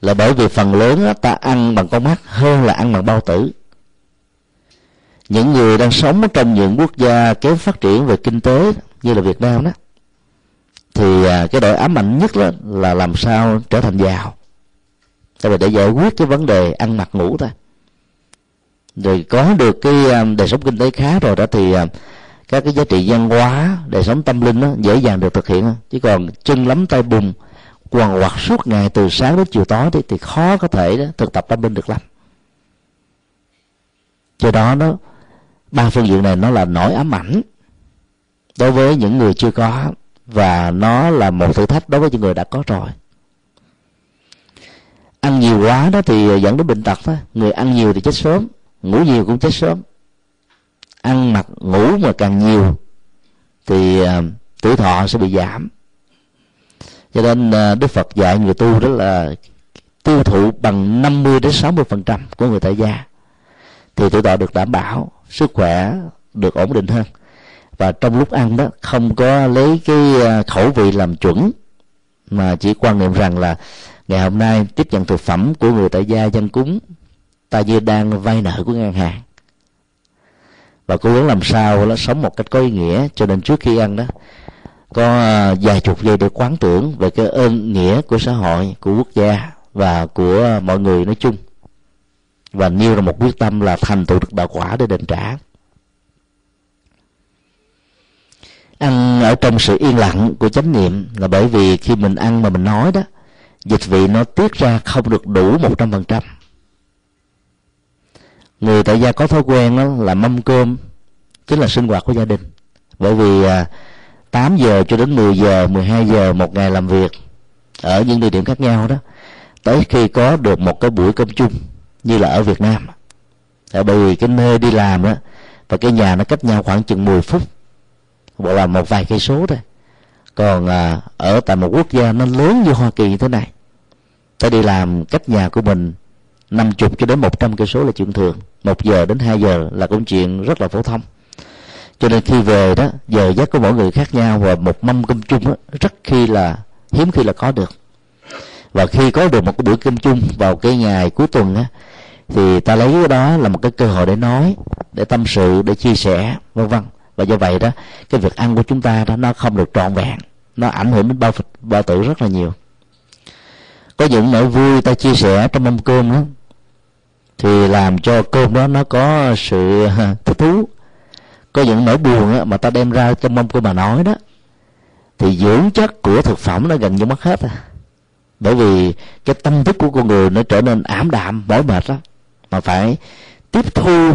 S1: Là bởi vì phần lớn đó, ta ăn bằng con mắt hơn là ăn bằng bao tử. Những người đang sống trong những quốc gia kém phát triển về kinh tế như là Việt Nam đó thì à, cái đội ám ảnh nhất đó là làm sao trở thành giàu tại vì để giải quyết cái vấn đề ăn mặc ngủ thôi. Rồi có được cái à, đời sống kinh tế khá rồi đó thì à, các cái giá trị văn hóa đời sống tâm linh đó, dễ dàng được thực hiện chứ còn chân lắm tay bùn quằn quặt suốt ngày từ sáng đến chiều tối thì, thì khó có thể đó, thực tập tâm linh được lắm. Do đó nó ba phương diện này nó là nỗi ám ảnh đối với những người chưa có và nó là một thử thách đối với những người đã có rồi ăn nhiều quá đó thì ờ, dẫn đến bệnh tật đó người ăn nhiều thì chết sớm, ngủ nhiều cũng chết sớm. Ăn mặc, ngủ mà càng nhiều thì ờ, tuổi thọ sẽ bị giảm. Cho nên ờ, đức phật dạy người tu đó là tiêu thụ bằng 50 đến 60 phần trăm của người tại gia. Thì tuổi thọ được đảm bảo, sức khỏe được ổn định hơn. Và trong lúc ăn đó, không có lấy cái khẩu vị làm chuẩn, mà chỉ quan niệm rằng là ngày hôm nay, tiếp nhận thực phẩm của người tại gia dân cúng, ta như đang vay nợ của ngân hàng. Và cố gắng làm sao nó sống một cách có ý nghĩa, cho nên trước khi ăn đó, có à, vài chục giây để quán tưởng về cái ơn nghĩa của xã hội, của quốc gia và của mọi người nói chung. Và nêu ra một quyết tâm là thành tựu được đạo quả để đền trả. Ăn ở trong sự yên lặng của chánh niệm là bởi vì khi mình ăn mà mình nói đó dịch vị nó tiết ra không được đủ một trăm phần trăm. Người tại gia có thói quen đó là mâm cơm chính là sinh hoạt của gia đình. Bởi vì à, 8 giờ cho đến 10 giờ 12 giờ một ngày làm việc ở những địa điểm khác nhau đó tới khi có được một cái buổi cơm chung như là ở Việt Nam. Tại bởi vì cái nơi đi làm đó và cái nhà nó cách nhau khoảng chừng 10 phút bộ là một vài cây số thôi. Còn à, ở tại một quốc gia nó lớn như Hoa Kỳ như thế này ta đi làm cách nhà của mình. Năm chục cho đến một trăm cây số là chuyện thường. Một giờ đến hai giờ là cũng chuyện rất là phổ thông. Cho nên khi về đó giờ giấc của mỗi người khác nhau và một mâm cơm chung đó, rất khi là hiếm khi là có được. Và khi có được một cái bữa cơm chung vào cái ngày cuối tuần á thì ta lấy cái đó là một cái cơ hội để nói để tâm sự để chia sẻ vân vân. Và do vậy đó cái việc ăn của chúng ta đó nó không được trọn vẹn. Nó ảnh hưởng đến bao bao tử rất là nhiều có những nỗi vui ta chia sẻ trong mâm cơm đó. Thì làm cho cơm đó nó có sự thích thú. Có những nỗi buồn đó, mà ta đem ra trong mâm cơm mà nói đó thì dưỡng chất của thực phẩm nó gần như mất hết à. Bởi vì cái tâm thức của con người nó trở nên ảm đạm mỏi mệt đó mà phải tiếp thu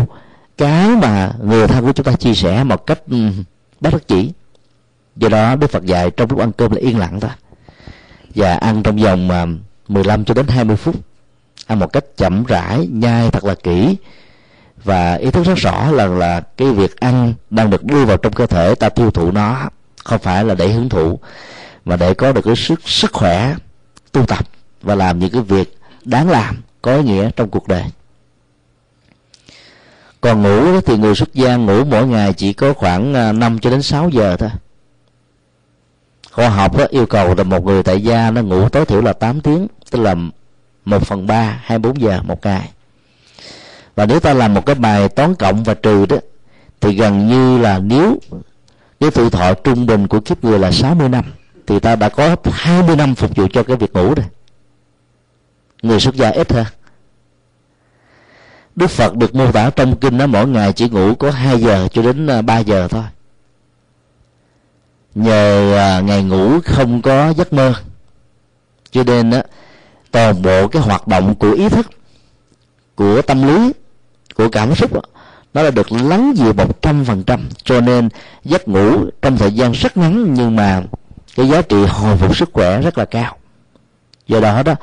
S1: cái mà người thân của chúng ta chia sẻ một cách ừ, bất đắc chỉ do đó đức phật dạy trong lúc ăn cơm là yên lặng thôi. Và ăn trong vòng à, 15 cho đến 20 phút. Ăn một cách chậm rãi nhai thật là kỹ. Và ý thức rất rõ là là cái việc ăn đang được đưa vào trong cơ thể ta tiêu thụ nó không phải là để hưởng thụ mà để có được cái sức sức khỏe tu tập và làm những cái việc đáng làm có ý nghĩa trong cuộc đời. Còn ngủ thì người xuất gia ngủ mỗi ngày chỉ có khoảng à, 5 cho đến 6 giờ thôi. Khoa học đó, yêu cầu là một người tại gia nó ngủ tối thiểu là 8 tiếng tức là một phần ba hai bốn giờ một ngày. Và nếu ta làm một cái bài toán cộng và trừ đó thì gần như là nếu cái tuổi thọ trung bình của kiếp người là 60 năm thì ta đã có 20 năm phục vụ cho cái việc ngủ rồi. Người xuất gia ít hơn Đức Phật được mô tả trong kinh đó mỗi ngày chỉ ngủ có 2 giờ cho đến à, 3 giờ thôi. Nhờ à, ngày ngủ không có giấc mơ cho nên đó, toàn bộ cái hoạt động của ý thức của tâm lý của cảm xúc đó, nó đã được lắng dịu một trăm phần trăm. Cho nên giấc ngủ trong thời gian rất ngắn nhưng mà cái giá trị hồi phục sức khỏe rất là cao. Do đó đó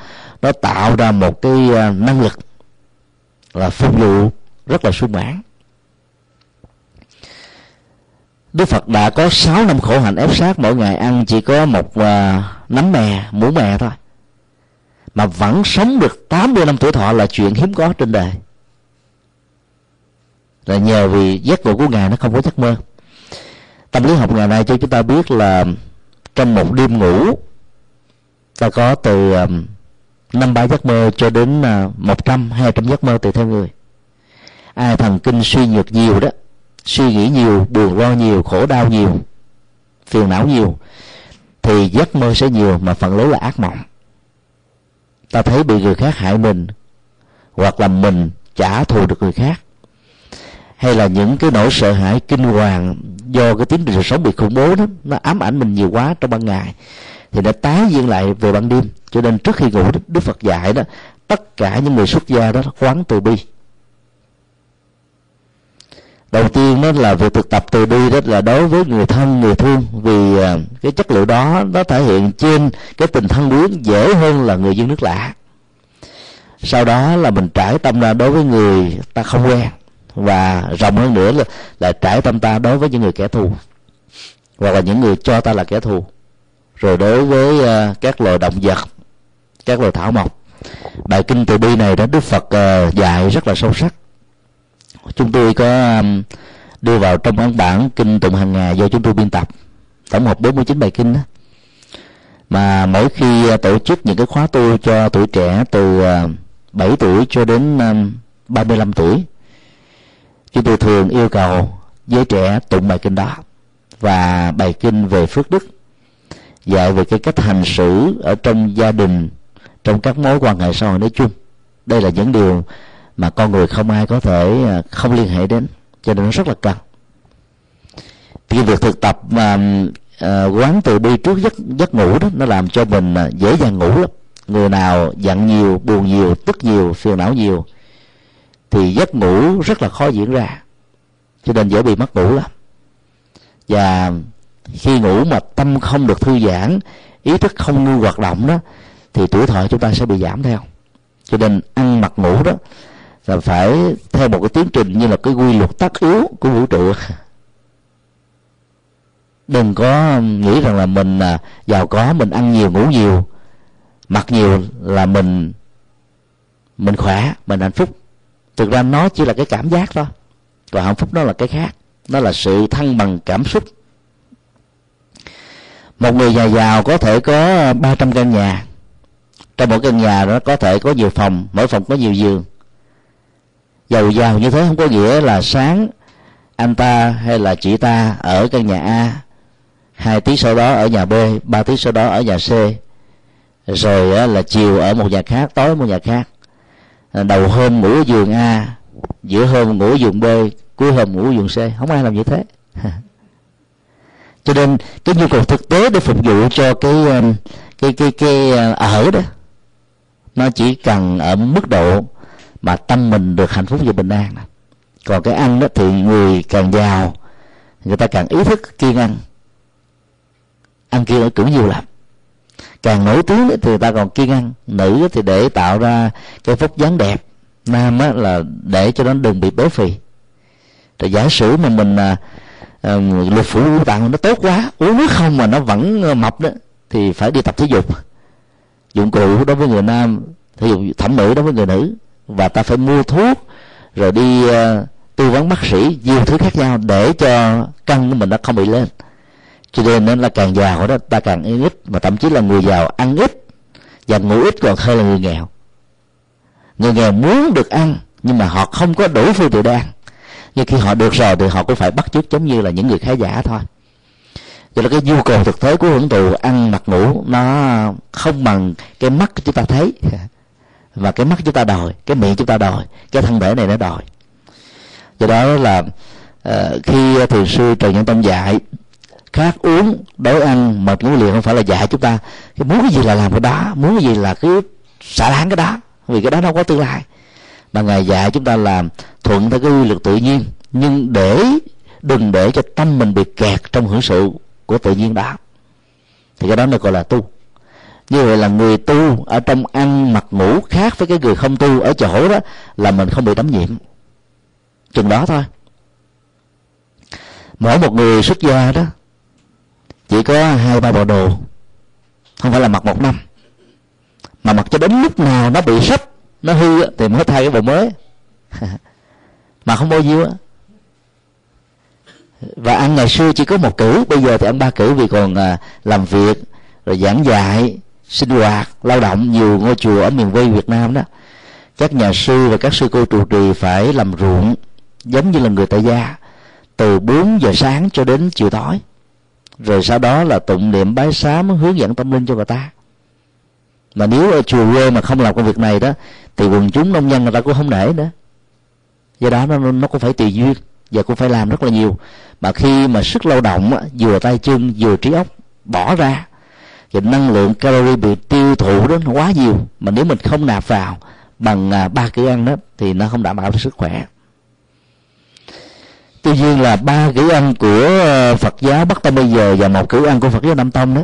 S1: nó tạo ra một cái à, năng lực là phục vụ rất là sung mãn. Đức Phật đã có 6 năm khổ hạnh ép sát mỗi ngày ăn chỉ có một uh, nấm mè, muỗng mè thôi mà vẫn sống được 80 năm tuổi thọ là chuyện hiếm có trên đời. Là nhờ vì giấc ngủ của ngài nó không có giấc mơ. Tâm lý học ngày nay cho chúng ta biết là trong một đêm ngủ, ta có từ um, năm ba giấc mơ cho đến à, một trăm, hai trăm giấc mơ tùy theo người. Ai thần kinh suy nhược nhiều đó, suy nghĩ nhiều, buồn lo nhiều, khổ đau nhiều, phiền não nhiều, thì giấc mơ sẽ nhiều mà phần lớn là ác mộng ta thấy bị người khác hại mình, hoặc là mình trả thù được người khác. Hay là những cái nỗi sợ hãi kinh hoàng do cái tiến trình sống bị khủng bố đó, nó ám ảnh mình nhiều quá trong ban ngày, thì đã tái diễn lại về ban đêm. Cho nên trước khi ngủ đức phật dạy đó, tất cả những người xuất gia đó, quán từ bi đầu tiên đó là việc thực tập từ bi đó là đối với người thân người thương vì à, cái chất liệu đó nó thể hiện trên cái tình thân quyến dễ hơn là người dân nước lạ. Sau đó là mình trải tâm ra đối với người ta không quen và rộng hơn nữa là, là trải tâm ta đối với những người kẻ thù hoặc là những người cho ta là kẻ thù. Rồi đối với uh, các loài động vật các loài thảo mộc bài kinh từ bi này đó đức phật uh, dạy rất là sâu sắc chúng tôi có um, đưa vào trong ấn bản kinh tụng hàng ngày do chúng tôi biên tập. Tổng hợp 49 bài kinh đó. Mà mỗi khi uh, tổ chức những cái khóa tu cho tuổi trẻ từ uh, 7 tuổi cho đến um, 35 tuổi, chúng tôi thường yêu cầu giới trẻ tụng bài kinh đó và bài kinh về phước đức, dạy về cái cách hành xử ở trong gia đình, trong các mối quan hệ xã hội nói chung. Đây là những điều mà con người không ai có thể à, không liên hệ đến, cho nên nó rất là cần thì việc thực tập mà à, quán từ bi trước giấc giấc ngủ đó, nó làm cho mình à, dễ dàng ngủ lắm. Người nào giận nhiều, buồn nhiều, tức nhiều, phiền não nhiều, thì giấc ngủ rất là khó diễn ra. Cho nên dễ bị mất ngủ lắm. Và khi ngủ mà tâm không được thư giãn, ý thức không ngưng hoạt động đó, thì tuổi thọ chúng ta sẽ bị giảm theo. Cho nên ăn mặc ngủ đó là phải theo một cái tiến trình như là cái quy luật tất yếu của vũ trụ. Đừng có nghĩ rằng là mình à, giàu có, mình ăn nhiều, ngủ nhiều, mặc nhiều là mình mình khỏe, mình hạnh phúc. Thực ra nó chỉ là cái cảm giác thôi. Còn hạnh phúc nó là cái khác. Nó là sự thăng bằng cảm xúc. Một người nhà giàu có thể có 300 căn nhà. Trong một căn nhà đó có thể có nhiều phòng, mỗi phòng có nhiều giường giàu giàu như thế không có nghĩa là sáng anh ta hay là chị ta ở căn nhà A. Hai tiếng sau đó ở nhà B, ba tiếng sau đó ở nhà C. Rồi là chiều ở một nhà khác, tối một nhà khác. À, đầu hôm ngủ ở giường A, giữa hôm ngủ ở giường B, cuối hôm ngủ ở giường C. Không ai làm như thế. (laughs) Cho nên cái nhu cầu thực tế để phục vụ cho cái um, cái cái cái uh, ở đó, nó chỉ cần ở mức độ mà tâm mình được hạnh phúc và bình an này. còn cái ăn đó thì người càng giàu người ta càng ý thức kiêng ăn. Ăn kiêng ở cũng nhiều lắm. Càng nổi tiếng thì người ta còn kiêng ăn. Nữ thì để tạo ra cái vóc dáng đẹp. Nam á, là để cho nó đừng bị béo phì. Rồi giả sử mà mình à, à, lục phủ ngũ tạng nó tốt quá uống nước không mà nó vẫn ờ, mập đó thì phải đi tập thể dục. Dụng cụ đối với người nam thể dục thẩm mỹ đối với người nữ và ta phải mua thuốc rồi đi uh, tư vấn bác sĩ nhiều thứ khác nhau để cho cân của mình nó không bị lên. Cho nên nó là càng giàu đó ta càng ăn ít. Mà thậm chí là người giàu ăn ít và ngủ ít còn hơn là người nghèo. Người nghèo muốn được ăn nhưng mà họ không có đủ phương tiện để ăn. Nhưng khi họ được rồi thì họ cũng phải bắt chước giống như là những người khá giả thôi. Cho nên cái nhu cầu thực tế của hưởng thụ ăn mặc ngủ nó không bằng cái mắt chúng ta thấy. (laughs) và cái mắt chúng ta đòi cái miệng chúng ta đòi cái thân thể này nó đòi. Do đó là uh, khi thiền sư trần nhân tông dạy khát uống đói ăn mệt ngủ liền không phải là dạy chúng ta cái muốn cái gì là làm cái đó muốn cái gì là cứ xả láng cái đó vì cái đó nó có tương lai. Mà ngài dạy chúng ta làm thuận theo cái quy luật tự nhiên nhưng để đừng để cho tâm mình bị kẹt trong hưởng sự của tự nhiên đó. Thì cái đó nó gọi là tu như vậy là người tu ở trong ăn mặc ngủ khác với cái người không tu ở chỗ đó là mình không bị đắm nhiễm chừng đó thôi. Mỗi một người xuất gia đó, chỉ có hai ba bộ đồ, không phải là mặc một năm. Mà mặc cho đến lúc nào nó bị sấp nó hư thì mới thay cái bộ mới. (laughs) Mà không bao nhiêu á. Và ăn ngày xưa chỉ có một cử bây giờ thì ăn ba cử vì còn à, làm việc, rồi giảng dạy sinh hoạt, lao động nhiều ngôi chùa ở miền quê Việt Nam đó. Các nhà sư và các sư cô trụ trì phải làm ruộng, giống như là người tại gia, từ 4 giờ sáng cho đến chiều tối. Rồi sau đó là tụng niệm bái sám, hướng dẫn tâm linh cho người ta. Mà nếu ở chùa quê mà không làm công việc này đó, thì quần chúng nông dân người ta cũng không nể nữa. Do đó nó nó cũng phải tùy duyên, và cũng phải làm rất là nhiều. Mà khi mà sức lao động vừa tay chân, vừa trí óc, bỏ ra thì năng lượng calorie bị tiêu thụ đó nó quá nhiều. Mà nếu mình không nạp vào bằng à, ba kỹ ăn đó thì nó không đảm bảo được sức khỏe. Tuy nhiên là ba kỹ ăn của ờ, phật giáo bắc tông bây giờ và một kỹ ăn của phật giáo nam tông đó,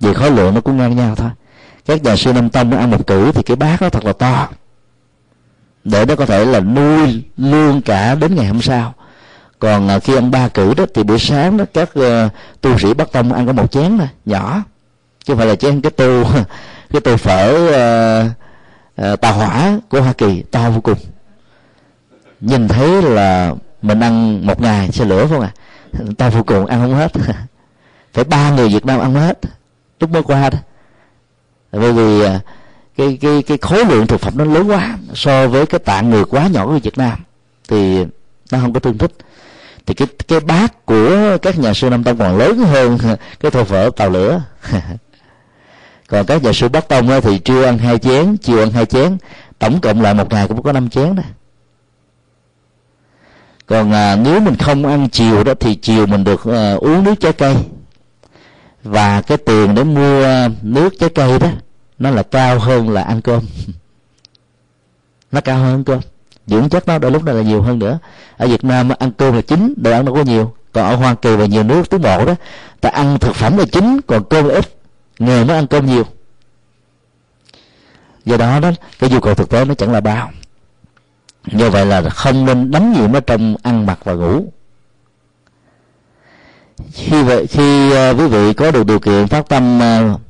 S1: về khối lượng nó cũng ngang nhau thôi. Các nhà sư nam tông ăn một cử thì cái bát nó thật là to. Để nó có thể là nuôi luôn cả đến ngày hôm sau còn à, khi ông ba cử đó thì buổi sáng đó các uh, tu sĩ bắc tông ăn có một chén thôi nhỏ. Chứ không phải là chén cái tô (laughs) cái tô phở uh, uh, tàu hỏa của hoa kỳ to vô cùng. Nhìn thấy là mình ăn một ngày xe lửa không à (laughs) to vô cùng ăn không hết. (laughs) Phải ba người việt nam ăn hết. Lúc mới qua đó. Bởi vì à, cái cái cái khối lượng thực phẩm nó lớn quá so với cái tạng người quá nhỏ của Việt Nam thì nó không có tương thích thì cái cái bát của các nhà sư Nam Tông còn lớn hơn (laughs) cái tô phở tàu lửa. (laughs) Còn các nhà sư Bắc Tông thì trưa ăn hai chén chiều ăn hai chén. Tổng cộng lại một ngày cũng có năm chén đó. Còn à, nếu mình không ăn chiều đó thì chiều mình được à, uống nước trái cây. Và cái tiền để mua nước trái cây đó nó là cao hơn là ăn cơm. (laughs) Nó cao hơn ăn cơm dưỡng chất nó đôi lúc này là nhiều hơn nữa. Ở việt nam ăn cơm là chính đồ ăn nó có nhiều. Còn ở hoa kỳ và nhiều nước tiến bộ đó ta ăn thực phẩm là chính còn cơm là ít. Nghề mới ăn cơm nhiều. Do đó đó cái nhu cầu thực tế nó chẳng là bao. Như vậy là không nên đánh nhiễm nó trong ăn mặc và ngủ. Khi vậy khi uh, quý vị có được điều kiện phát tâm uh,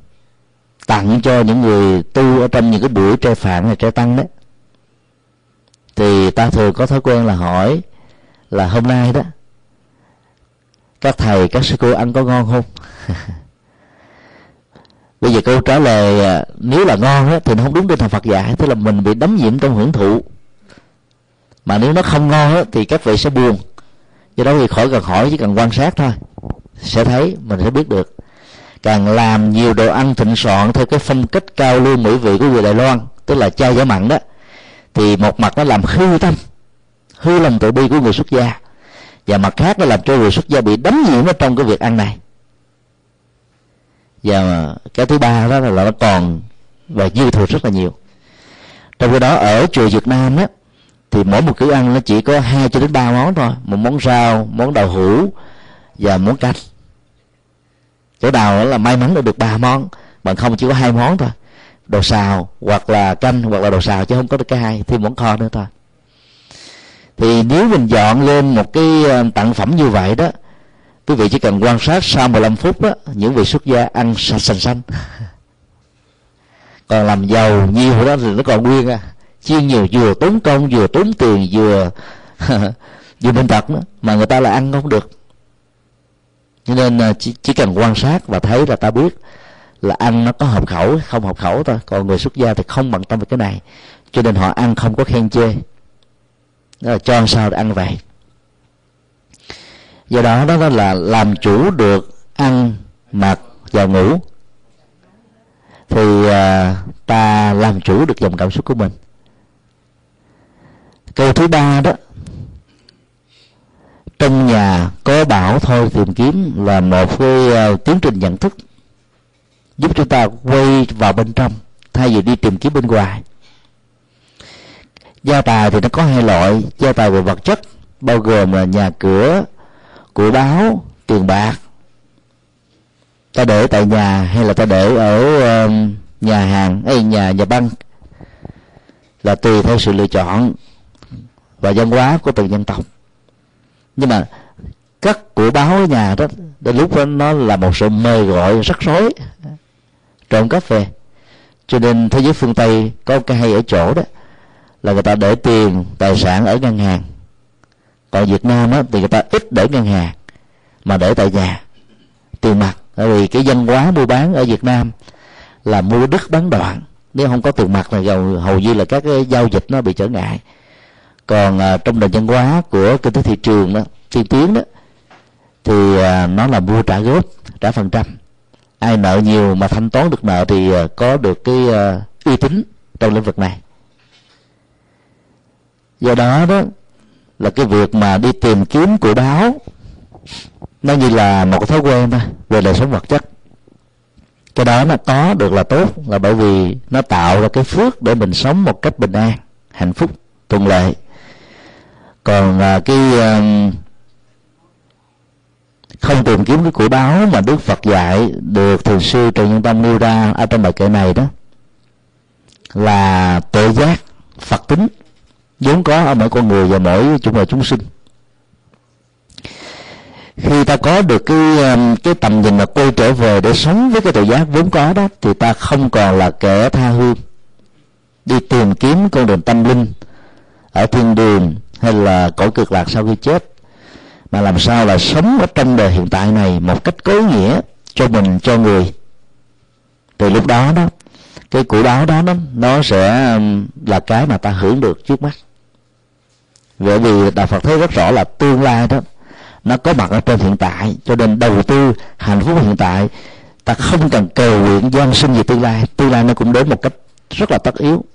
S1: tặng cho những người tu ở trong những cái buổi trai phạm hay trai tăng đấy thì ta thường có thói quen là hỏi là hôm nay đó các thầy các sư cô ăn có ngon không? (laughs) Bây giờ câu trả lời à, nếu là ngon đó, thì nó không đúng tinh thần phật dạy tức là mình bị đắm nhiễm trong hưởng thụ. Mà nếu nó không ngon đó, thì các vị sẽ buồn. Do đó thì khỏi cần hỏi chỉ cần quan sát thôi. Sẽ thấy mình sẽ biết được. Càng làm nhiều đồ ăn thịnh soạn theo cái phong cách cao lương mỹ vị của người đài loan tức là chai giả mặn đó thì một mặt nó làm hư tâm, hư lòng tự bi của người xuất gia, và mặt khác nó làm cho người xuất gia bị đánh nhiễm ở trong cái việc ăn này. Và cái thứ ba đó là nó còn, và dư thừa rất là nhiều. Trong khi đó ở chùa Việt Nam á, thì mỗi một kiểu ăn nó chỉ có hai cho đến ba món thôi. Một món rau, món đậu hũ và món canh. Chỗ nào là may mắn được ba món, bằng không chỉ có hai món thôi đồ xào hoặc là canh hoặc là đồ xào chứ không có được cái hai thêm món kho nữa thôi. Thì nếu mình dọn lên một cái ờ, tặng phẩm như vậy đó quý vị chỉ cần quan sát sau 15 phút đó những vị xuất gia ăn sạch sành xanh còn làm giàu nhiều đó thì nó còn nguyên à. Chiên nhiều vừa tốn công vừa tốn tiền vừa (laughs) vừa bệnh tật nữa mà người ta lại ăn không được. Cho nên ờ, chỉ, chỉ cần quan sát và thấy là ta biết là ăn nó có hợp khẩu không hợp khẩu thôi. Còn người xuất gia thì không bận tâm về cái này. Cho nên họ ăn không có khen chê. Đó là cho sao ăn vậy? Do đó đó là làm chủ được ăn mặc và ngủ. Thì à, ta làm chủ được dòng cảm xúc của mình. Câu thứ ba đó trong nhà có bảo thôi tìm kiếm là một cái uh, tiến trình nhận thức giúp chúng ta quay vào bên trong, thay vì đi tìm kiếm bên ngoài. Gia tài thì nó có hai loại. Gia tài về vật chất, bao gồm là nhà cửa của báo, tiền bạc. Ta để tại nhà hay là ta để ở um, nhà hàng, hay nhà nhà băng là tùy theo sự lựa chọn và văn hóa của từng dân tộc. Nhưng mà cất của báo ở nhà đó, đến lúc đó nó là một sự mời gọi, rắc rối trộm cắp về cho nên thế giới phương tây có cái hay ở chỗ đó là người ta để tiền tài sản ở ngân hàng. Còn việt nam á, thì người ta ít để ngân hàng mà để tại nhà. Tiền mặt bởi vì cái dân hóa mua bán ở việt nam là mua đứt bán đoạn. Nếu không có tiền mặt là hầu, hầu như là các cái giao dịch nó bị trở ngại. Còn à, trong nền văn hóa của kinh tế thị trường đó tiên tiến đó thì à, nó là mua trả góp trả phần trăm ai nợ nhiều mà thanh toán được nợ thì ờ, có được cái ờ, uy tín trong lĩnh vực này. Do đó đó là cái việc mà đi tìm kiếm của báo nó như là một thói quen thôi về đời sống vật chất. Cái đó nó có được là tốt là bởi vì nó tạo ra cái phước để mình sống một cách bình an hạnh phúc thuận lợi. Còn à, cái à, không tìm kiếm cái của báo mà đức phật dạy được thường sư trần nhân tông nêu ra ở trong bài kệ này đó, là tự giác, phật tính, vốn có ở mỗi con người và mỗi chúng loài chúng sinh. Khi ta có được cái um, cái tầm nhìn mà quay trở về để sống với cái tự giác vốn có đó, thì ta không còn là kẻ tha hương, đi tìm kiếm con đường tâm linh ở thiên đường hay là cõi cực lạc sau khi chết mà làm sao là sống ở trong đời hiện tại này một cách có nghĩa cho mình cho người? Từ lúc đó đó cái củ đáo đó, đó nó sẽ um, là cái mà ta hưởng được trước mắt. Bởi vì đạo phật thấy rất rõ là tương lai đó nó có mặt ở trên hiện tại. Cho nên đầu tư hạnh phúc hiện tại ta không cần cầu nguyện gian sinh về tương lai. Tương lai nó cũng đến một cách rất là tất yếu.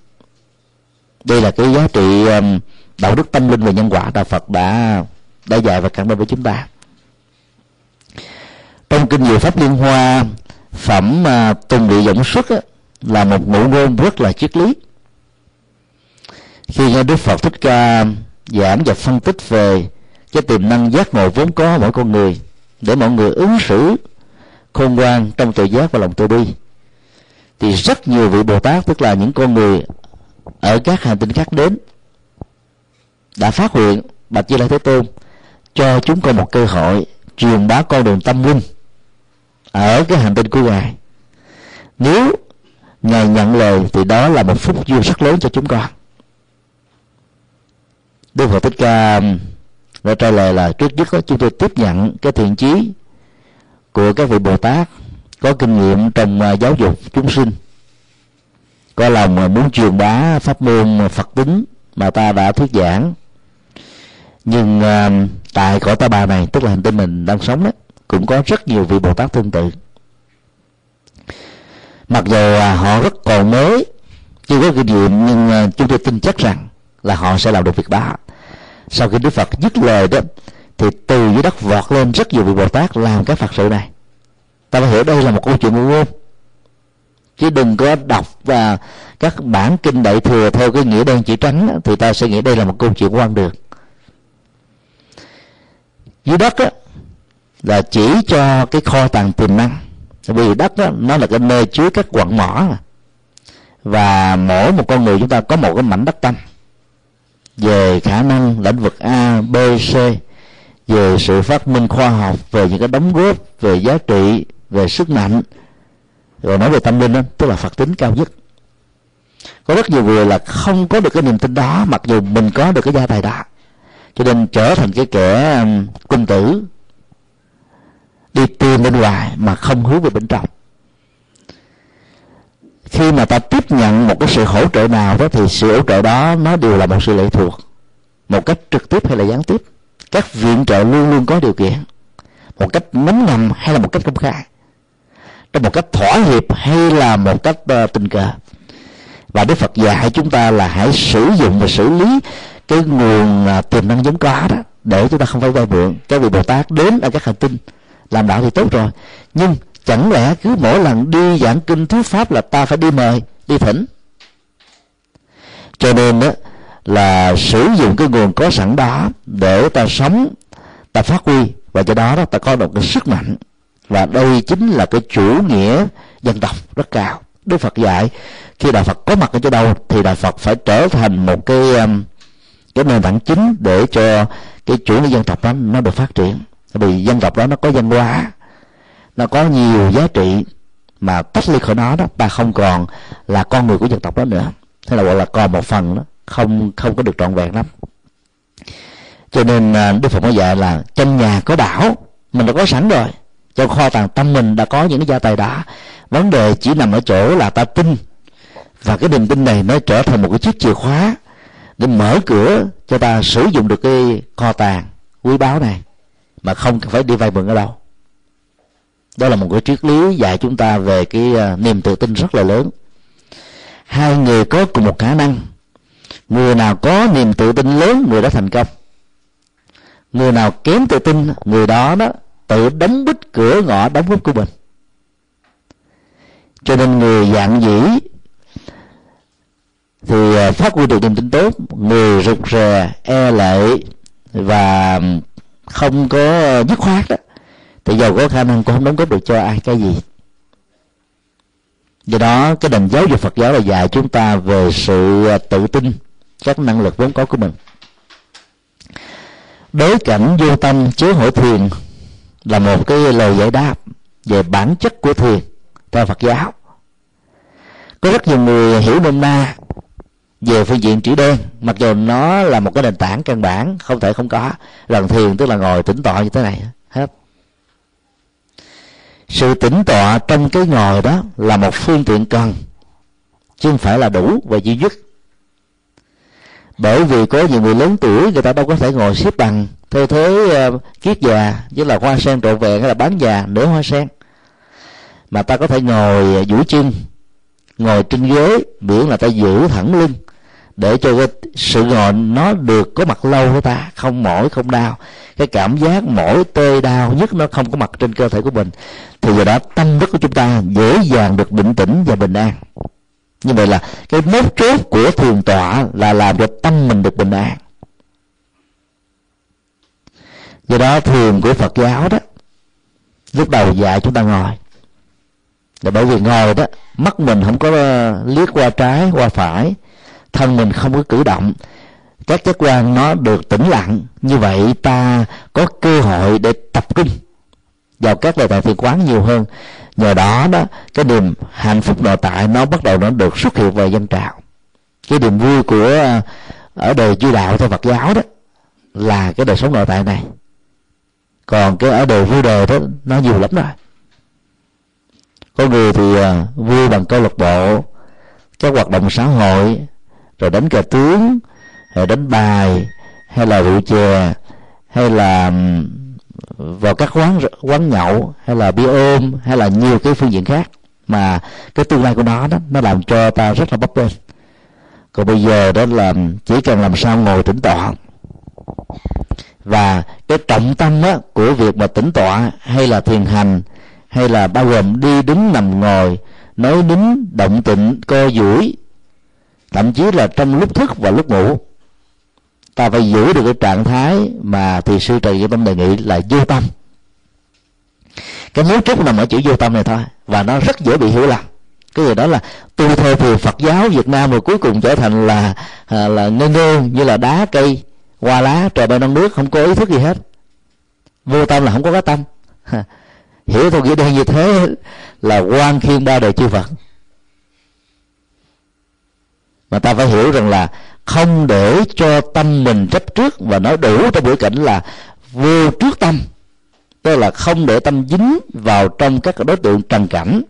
S1: Đây là cái giá trị um, đạo đức tâm linh và nhân quả đạo phật đã đã dạy và cản bên với chúng ta trong kinh diệu pháp liên hoa phẩm mà tùng bị dũng xuất á, là một ngụ ngôn rất là triết lý. Khi nghe đức phật thích ca giảng và phân tích về cái tiềm năng giác ngộ vốn có mỗi con người để mọi người ứng xử khôn ngoan trong tự giác và lòng từ bi thì rất nhiều vị bồ tát tức là những con người ở các hành tinh khác đến đã phát nguyện bạch như lai thế tôn cho chúng con một cơ hội truyền bá con đường tâm linh ở cái hành tinh của ngài. Nếu ngài nhận lời thì đó là một phúc duyên rất lớn cho chúng con. Đức phật thích ca um, đã trả lời là trước nhất đó, chúng tôi tiếp nhận cái thiện chí của các vị bồ tát có kinh nghiệm trong uh, giáo dục chúng sinh. Có lòng uh, muốn truyền bá pháp môn phật tính mà ta đã thuyết giảng. Nhưng uh, tại cõi ta bà này, tức là hành tinh mình đang sống đó cũng có rất nhiều vị bồ tát tương tự. Mặc dù à, họ rất còn mới chưa có kinh nghiệm nhưng à, chúng tôi tin chắc rằng là họ sẽ làm được việc đó. Sau khi đức phật dứt lời đó, thì từ dưới đất vọt lên rất nhiều vị bồ tát làm cái phật sự này. Ta phải hiểu đây là một câu chuyện ngụ ngôn. Chứ đừng có đọc và các bản kinh đại thừa theo cái nghĩa đen chỉ trắng thì ta sẽ nghĩ đây là một câu chuyện quan được dưới đất á, là chỉ cho cái kho tàng tiềm năng. Vì đất đó, nó là cái nơi chứa các quặng mỏ mà. Và mỗi một con người chúng ta có một cái mảnh đất tâm. Về khả năng lĩnh vực A, B, C về sự phát minh khoa học về những cái đóng góp về giá trị về sức mạnh. Rồi nói về tâm linh đó tức là phật tính cao nhất. Có rất nhiều người là không có được cái niềm tin đó mặc dù mình có được cái gia tài đó cho nên trở thành cái kẻ um, quân tử. Đi tìm bên ngoài mà không hướng về bên trong. Khi mà ta tiếp nhận một cái sự hỗ trợ nào đó thì sự hỗ trợ đó nó đều là một sự lệ thuộc. Một cách trực tiếp hay là gián tiếp. Các viện trợ luôn luôn có điều kiện. Một cách ngấm ngầm hay là một cách công khai. Trong một cách thỏa hiệp hay là một cách uh, tình cờ. Và đức phật dạy chúng ta là hãy sử dụng và xử lý cái nguồn uh, tiềm năng giống có đó để chúng ta không phải vay mượn. Các vị bồ tát đến ở các hành tinh làm đạo thì tốt rồi. Nhưng chẳng lẽ cứ mỗi lần đi giảng kinh thuyết pháp là ta phải đi mời đi thỉnh? Cho nên đó là sử dụng cái nguồn có sẵn đó để ta sống ta phát huy. Và cho đó, đó ta có được cái sức mạnh. Và đây chính là cái chủ nghĩa dân tộc rất cao. Đức phật dạy khi đạo phật có mặt ở chỗ đâu thì đạo phật phải trở thành một cái um, cái nền tảng chính để cho cái chủ nghĩa dân tộc đó nó được phát triển. Vì dân tộc đó nó có văn hóa nó có nhiều giá trị mà tách ly khỏi nó đó ta không còn là con người của dân tộc đó nữa. Thế là gọi là còn một phần đó, không không có được trọn vẹn lắm. Cho nên à, đức phật có dạy là trong nhà có đảo, mình đã có sẵn rồi. Trong kho tàng tâm mình đã có những cái gia tài đó vấn đề chỉ nằm ở chỗ là ta tin. Và cái niềm tin này nó trở thành một cái chiếc chìa khóa để mở cửa cho ta sử dụng được cái kho tàng quý báu này, mà không phải đi vay mượn ở đâu. Đó là một cái triết lý dạy chúng ta về cái à, niềm tự tin rất là lớn. Hai người có cùng một khả năng. Người nào có niềm tự tin lớn, người đó thành công. Người nào kém tự tin, người đó đó tự đóng bít cửa ngõ đóng góp của mình. Cho nên người dạng dĩ thì à, phát huy được niềm tin tốt, người rụt rè e lệ và không có dứt khoát đó thì giàu có khả năng cũng không đóng góp được cho ai cái gì. Do đó, cái nền giáo dục phật giáo là dạy chúng ta về sự à, tự tin, các năng lực vốn có của mình. Đối cảnh vô tâm chứa hội thiền là một cái lời giải đáp về bản chất của thiền theo phật giáo. Có rất nhiều người hiểu nôm na về phương diện trí đen mặc dù nó là một cái nền tảng căn bản không thể không có. Lần thiền tức là ngồi tĩnh tọa như thế này hết. Sự tĩnh tọa trong cái ngồi đó là một phương tiện cần chứ không phải là đủ và duy nhất. Bởi vì có nhiều người lớn tuổi người ta đâu có thể ngồi xếp bằng theo thế uh, kiết già với là hoa sen trộn vẹn hay là bán già nửa hoa sen. Mà ta có thể ngồi ờ, duỗi chân ngồi trên ghế miễn là ta giữ thẳng lưng để cho cái sự ngồi nó được có mặt lâu của ta, không mỏi, không đau. Cái cảm giác mỏi, tê đau nhất nó không có mặt trên cơ thể của mình. Thì giờ đó, tâm thức của chúng ta dễ dàng được định tĩnh và bình an. Như vậy là cái mấu chốt của thiền tọa là làm cho tâm mình được bình an. Do đó, thiền của phật giáo đó, lúc đầu dạy chúng ta ngồi. Là bởi vì ngồi đó, mắt mình không có liếc qua trái, qua phải thân mình không có cử động. Các giác quan nó được tĩnh lặng. Như vậy ta có cơ hội để tập trung vào các đề tài thiền quán nhiều hơn. Nhờ đó đó, cái niềm hạnh phúc nội tại nó bắt đầu nó được xuất hiện về dân trào. Cái niềm vui của ờ, ở đời chư đạo theo Phật giáo đó là cái đời sống nội tại này. Còn cái ở đời vui đời đó, nó nhiều lắm rồi. Có người thì ờ, vui bằng câu lạc bộ, các hoạt động xã hội rồi đánh cờ tướng rồi đánh bài hay là rượu chè hay là vào các quán quán nhậu hay là bia ôm hay là nhiều cái phương diện khác. Mà cái tương lai của nó đó nó làm cho ta rất là bấp bênh. Còn bây giờ đó là chỉ cần làm sao ngồi tĩnh tọa. Và cái trọng tâm á, của việc mà tĩnh tọa hay là thiền hành hay là bao gồm đi đứng nằm ngồi nói đứng động tịnh co duỗi thậm chí là trong lúc thức và lúc ngủ ta phải giữ được cái trạng thái mà thì sư trì tâm đề nghị là vô tâm. Cái mấu chốt nằm ở chữ vô tâm này thôi và nó rất dễ bị hiểu lầm. Cái người đó là tu theo thì Phật giáo Việt Nam rồi cuối cùng trở thành là à, là ngơ ngơ như là đá cây hoa lá trò bay non nước không có ý thức gì hết. Vô tâm là không có cái tâm. (laughs) Hiểu theo nghĩa đen như thế là quan khiên ba đời chư Phật mà ta phải hiểu rằng là không để cho tâm mình chấp trước và nói đủ trong bối cảnh là vô trước tâm. Tức là không để tâm dính vào trong các đối tượng trần cảnh.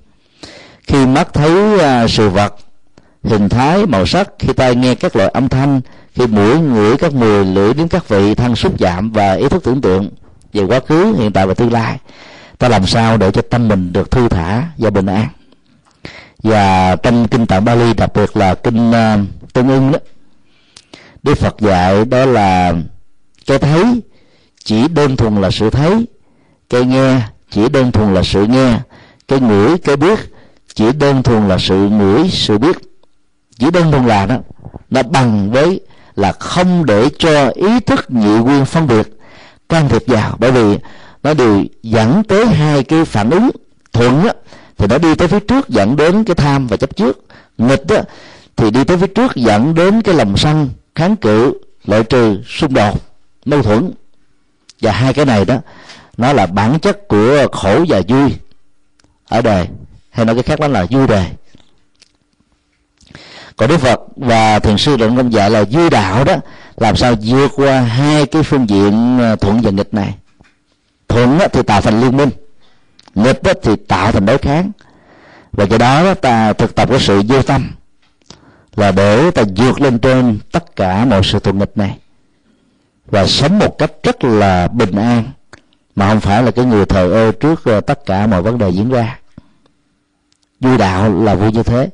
S1: Khi mắt thấy à, sự vật, hình thái, màu sắc, khi tai nghe các loại âm thanh, khi mũi ngửi các mùi lưỡi đến các vị, thân xúc chạm và ý thức tưởng tượng về quá khứ, hiện tại và tương lai, ta làm sao để cho tâm mình được thư thả và bình an? Và trong kinh tạng Bali đặc biệt là kinh uh, tương ưng đó Đức Phật dạy đó là cái thấy chỉ đơn thuần là sự thấy cái nghe chỉ đơn thuần là sự nghe cái ngửi cái biết chỉ đơn thuần là sự ngửi sự biết. Chỉ đơn thuần là đó nó bằng với là không để cho ý thức nhị nguyên phân biệt can thiệp vào. Bởi vì nó đều dẫn tới hai cái phản ứng thuận á, thì nó đi tới phía trước dẫn đến cái tham và chấp trước. Nghịch đó thì đi tới phía trước dẫn đến cái lòng sân, kháng cự, loại trừ, xung đột, mâu thuẫn. Và hai cái này đó, nó là bản chất của khổ và vui ở đời. Hay nói cái khác đó là vui đời. Còn đức phật và thiền sư định công dạy là vui đạo đó, làm sao vượt qua hai cái phương diện ờ, thuận và nghịch này? Thuận thì tạo thành liên minh nghịch thì tạo thành đối kháng. Và cái đó ta thực tập cái sự vô tâm là để ta vượt lên trên tất cả mọi sự thù nghịch này. Và sống một cách rất là bình an mà không phải là cái người thờ ơ trước ờ, tất cả mọi vấn đề diễn ra. Vui đạo là vui như thế.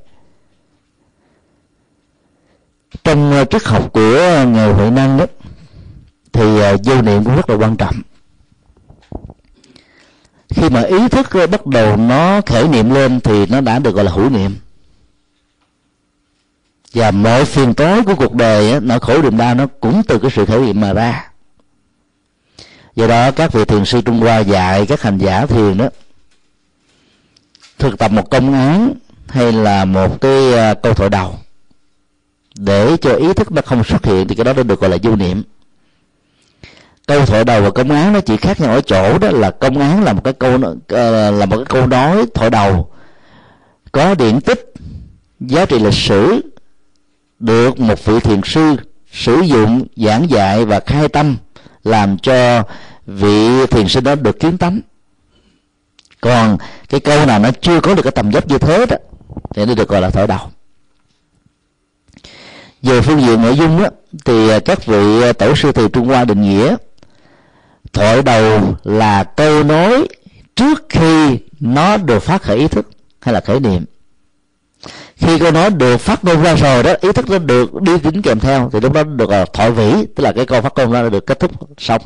S1: Trong ờ, triết học của ờ, nghề huệ năng đó thì ờ, vô niệm cũng rất là quan trọng khi mà ý thức bắt đầu nó khởi niệm lên thì nó đã được gọi là hữu niệm. Và mọi phiền tối của cuộc đời nó nỗi khổ niềm đau, nó cũng từ cái sự khởi niệm mà ra. Do đó các vị thiền sư trung hoa dạy các hành giả thiền đó thực tập một công án hay là một cái à, câu thoại đầu để cho ý thức nó không xuất hiện thì cái đó nó được gọi là vô niệm câu thoại đầu và công án nó chỉ khác nhau ở chỗ đó là công án là một cái câu ờ, là một cái câu nói thoại đầu. Có điển tích giá trị lịch sử được một vị thiền sư sử dụng giảng dạy và khai tâm làm cho vị thiền sinh đó được kiến tánh. Còn cái câu nào nó chưa có được cái tầm dốc như thế đó thì nó được gọi là thổi đầu. Về phương diện nội dung đó, thì các vị tổ sư từ trung hoa định nghĩa thoại đầu là câu nói trước khi nó được phát khởi ý thức hay là khởi niệm. Khi câu nói được phát ngôn ra rồi đó ý thức nó được đi tính kèm theo thì lúc đó được là thoại vĩ tức là cái câu phát ngôn ra được kết thúc xong.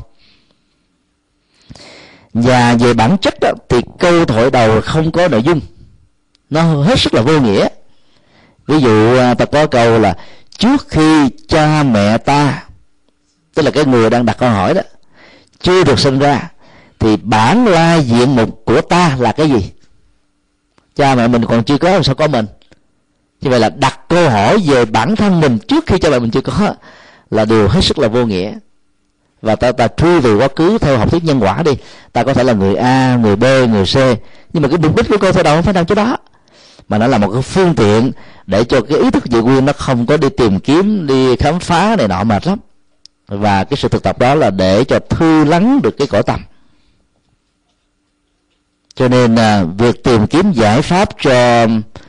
S1: Và về bản chất đó, thì câu thoại đầu không có nội dung. Nó hết sức là vô nghĩa. Ví dụ à, ta có câu là trước khi cha mẹ ta tức là cái người đang đặt câu hỏi đó chưa được sinh ra, thì bản lai diện mục của ta là cái gì? Cha mẹ mình còn chưa có, làm sao có mình? Như vậy là đặt câu hỏi về bản thân mình trước khi cha mẹ mình chưa có là điều hết sức là vô nghĩa. Và ta ta truy về quá khứ theo học thuyết nhân quả đi. Ta có thể là người a, người b, người c. Nhưng mà cái mục đích của câu thơ đâu không phải nằm chỗ đó. Mà nó là một cái phương tiện để cho cái ý thức dự nguyên nó không có đi tìm kiếm, đi khám phá này nọ mệt lắm và cái sự thực tập đó là để cho thư lắng được cái cõi tâm. Cho nên à, việc tìm kiếm giải pháp cho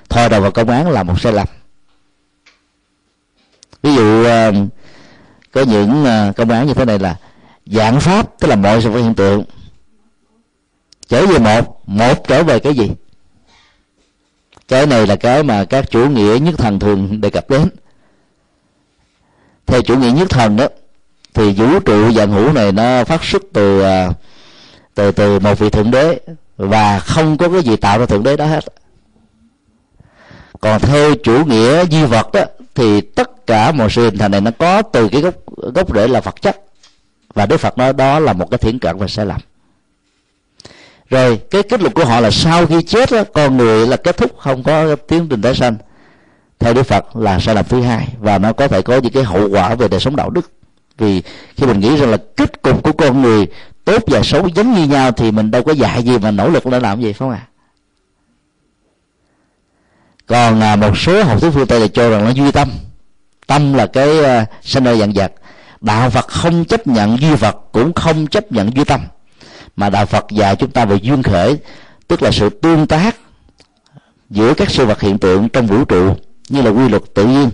S1: thôi đầu vào công án là một sai lầm. Ví dụ à, có những à, công án như thế này là dạng pháp tức là mọi sự vật hiện tượng. Trở về một một trở về cái gì? Cái này là cái mà các chủ nghĩa nhất thần thường đề cập đến. Theo chủ nghĩa nhất thần đó thì vũ trụ dạng hữu này nó phát xuất từ à, từ từ một vị thượng đế và không có cái gì tạo ra thượng đế đó hết. Còn theo chủ nghĩa duy vật đó thì tất cả mọi sự hình thành này nó có từ cái gốc gốc rễ là vật chất. Và đức phật nói đó là một cái thiển cận và sai lầm rồi cái kết luận của họ là sau khi chết đó, con người là kết thúc không có tiến trình tái sanh. Theo đức phật là sai lầm thứ hai và nó có thể có những cái hậu quả về đời sống đạo đức vì khi mình nghĩ rằng là kết cục của con người tốt và xấu giống như nhau thì mình đâu có dạy gì mà nỗ lực để làm gì phải không ạ? À? còn à, một số học thuyết phương tây là cho rằng nó duy tâm. Tâm là cái à, uh, sinh ra dạng vật. Đạo phật không chấp nhận duy vật cũng không chấp nhận duy tâm. Mà đạo phật dạy chúng ta về duyên khởi tức là sự tương tác giữa các sự vật hiện tượng trong vũ trụ như là quy luật tự nhiên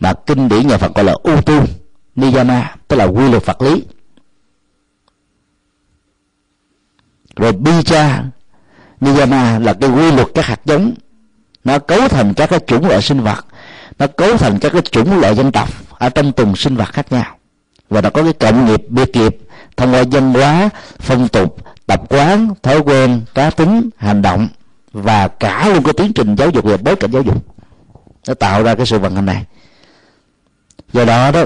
S1: mà kinh điển nhà phật gọi là ưu tu niyama, tức là quy luật vật lý. Rồi bija, niyama là cái quy luật các hạt giống. Nó cấu thành các cái chủng loại sinh vật. Nó cấu thành các cái chủng loại dân tộc ở trong từng sinh vật khác nhau. Và nó có cái cộng nghiệp, biệt nghiệp, thông qua dân hóa, phong tục, tập quán, thói quen, cá tính, hành động và cả luôn cái tiến trình giáo dục và bối cảnh giáo dục. Nó tạo ra cái sự vận hành này. Do đó đó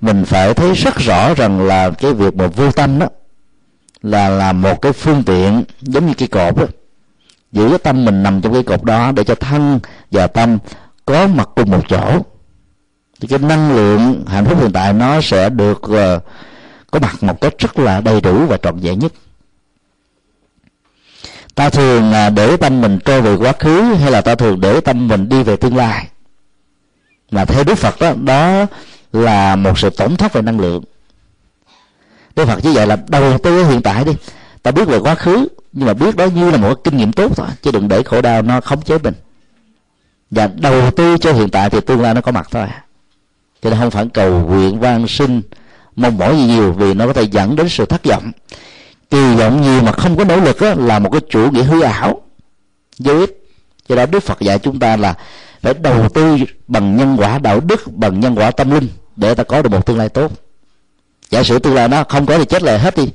S1: mình phải thấy rất rõ rằng là cái việc mà vô tâm đó là là một cái phương tiện giống như cái cột đó giữ cái tâm mình nằm trong cái cột đó để cho thân và tâm có mặt cùng một chỗ. Thì cái năng lượng hạnh phúc hiện tại nó sẽ được uh, có mặt một cách rất là đầy đủ và trọn vẹn nhất. Ta thường uh, để tâm mình trôi về quá khứ hay là ta thường để tâm mình đi về tương lai? Mà theo đức phật đó đó là một sự tổn thất về năng lượng. Đức phật chỉ dạy là đầu tư hiện tại đi. Ta biết về quá khứ nhưng mà biết đó như là một kinh nghiệm tốt thôi chứ đừng để khổ đau nó khống chế mình. Và đầu tư cho hiện tại thì tương lai nó có mặt thôi. Cho nên không phải cầu nguyện van sinh mong mỏi gì nhiều vì nó có thể dẫn đến sự thất vọng. Kỳ vọng nhiều mà không có nỗ lực đó, là một cái chủ nghĩa hư ảo. Vô ích. Cho đó đức phật dạy chúng ta là phải đầu tư bằng nhân quả đạo đức bằng nhân quả tâm linh để ta có được một tương lai tốt. Giả sử tương lai nó không có thì chết lại hết đi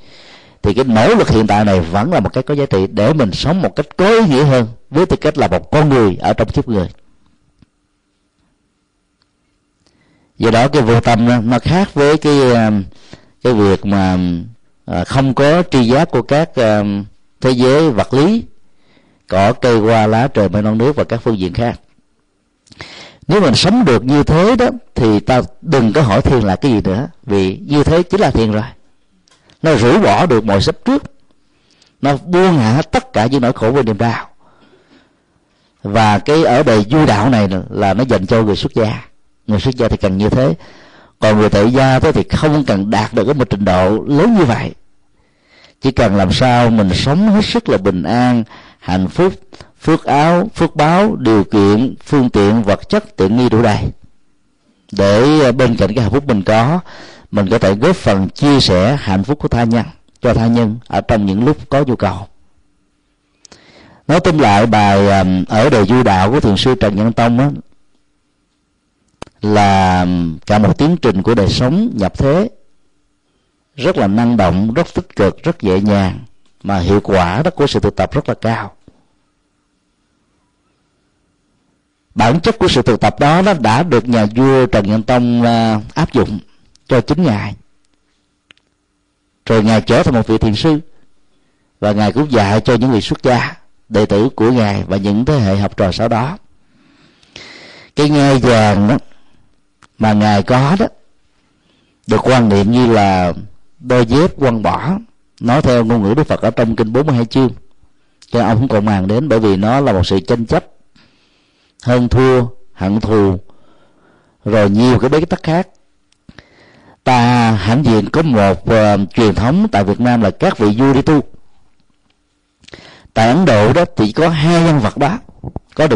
S1: thì cái nỗ lực hiện tại này vẫn là một cái có giá trị để mình sống một cách có ý nghĩa hơn với tư cách là một con người ở trong kiếp người. Do đó cái vô tâm nó, nó khác với cái um, cái việc mà um, à, không có tri giác của các um, thế giới vật lý cỏ cây hoa lá trời mây non nước và các phương diện khác nếu mình sống được như thế đó, thì ta đừng có hỏi thiền là cái gì nữa. Vì như thế chính là thiền rồi. Nó rũ bỏ được mọi sắp trước. Nó buông hạ tất cả những nỗi khổ và niềm đau. Và cái ở đời du đạo này là nó dành cho người xuất gia. Người xuất gia thì cần như thế. Còn người tại gia thì không cần đạt được cái một trình độ lớn như vậy. Chỉ cần làm sao mình sống hết sức là bình an, hạnh phúc phước áo phước báo điều kiện phương tiện vật chất tiện nghi đủ đầy. Để ờ, bên cạnh cái hạnh phúc mình có mình có thể góp phần chia sẻ hạnh phúc của tha nhân cho tha nhân ở trong những lúc có nhu cầu. Nói tóm lại bài ở đời du đạo của thiền sư trần nhân tông đó, là cả một tiến trình của đời sống nhập thế. Rất là năng động rất tích cực rất nhẹ nhàng mà hiệu quả đó của sự tu tập rất là cao. Bản chất của sự thực tập đó, nó đã được nhà vua trần nhân tông à, áp dụng cho chính ngài. Rồi ngài trở thành một vị thiền sư, và ngài cũng dạy cho những vị xuất gia, đệ tử của ngài và những thế hệ học trò sau đó. Cái ngai vàng đó mà ngài có đó, được quan niệm như là đôi dép quăng bỏ. Nói theo ngôn ngữ đức phật ở trong kinh 42 chương, cho ông không còn màng đến bởi vì nó là một sự tranh chấp hơn thua hận thù. Rồi nhiều cái bế tắc khác. Ta hãnh diện có một uh, truyền thống tại việt nam là các vị vua đi tu. Tại ấn độ đó thì có hai nhân vật đó. Có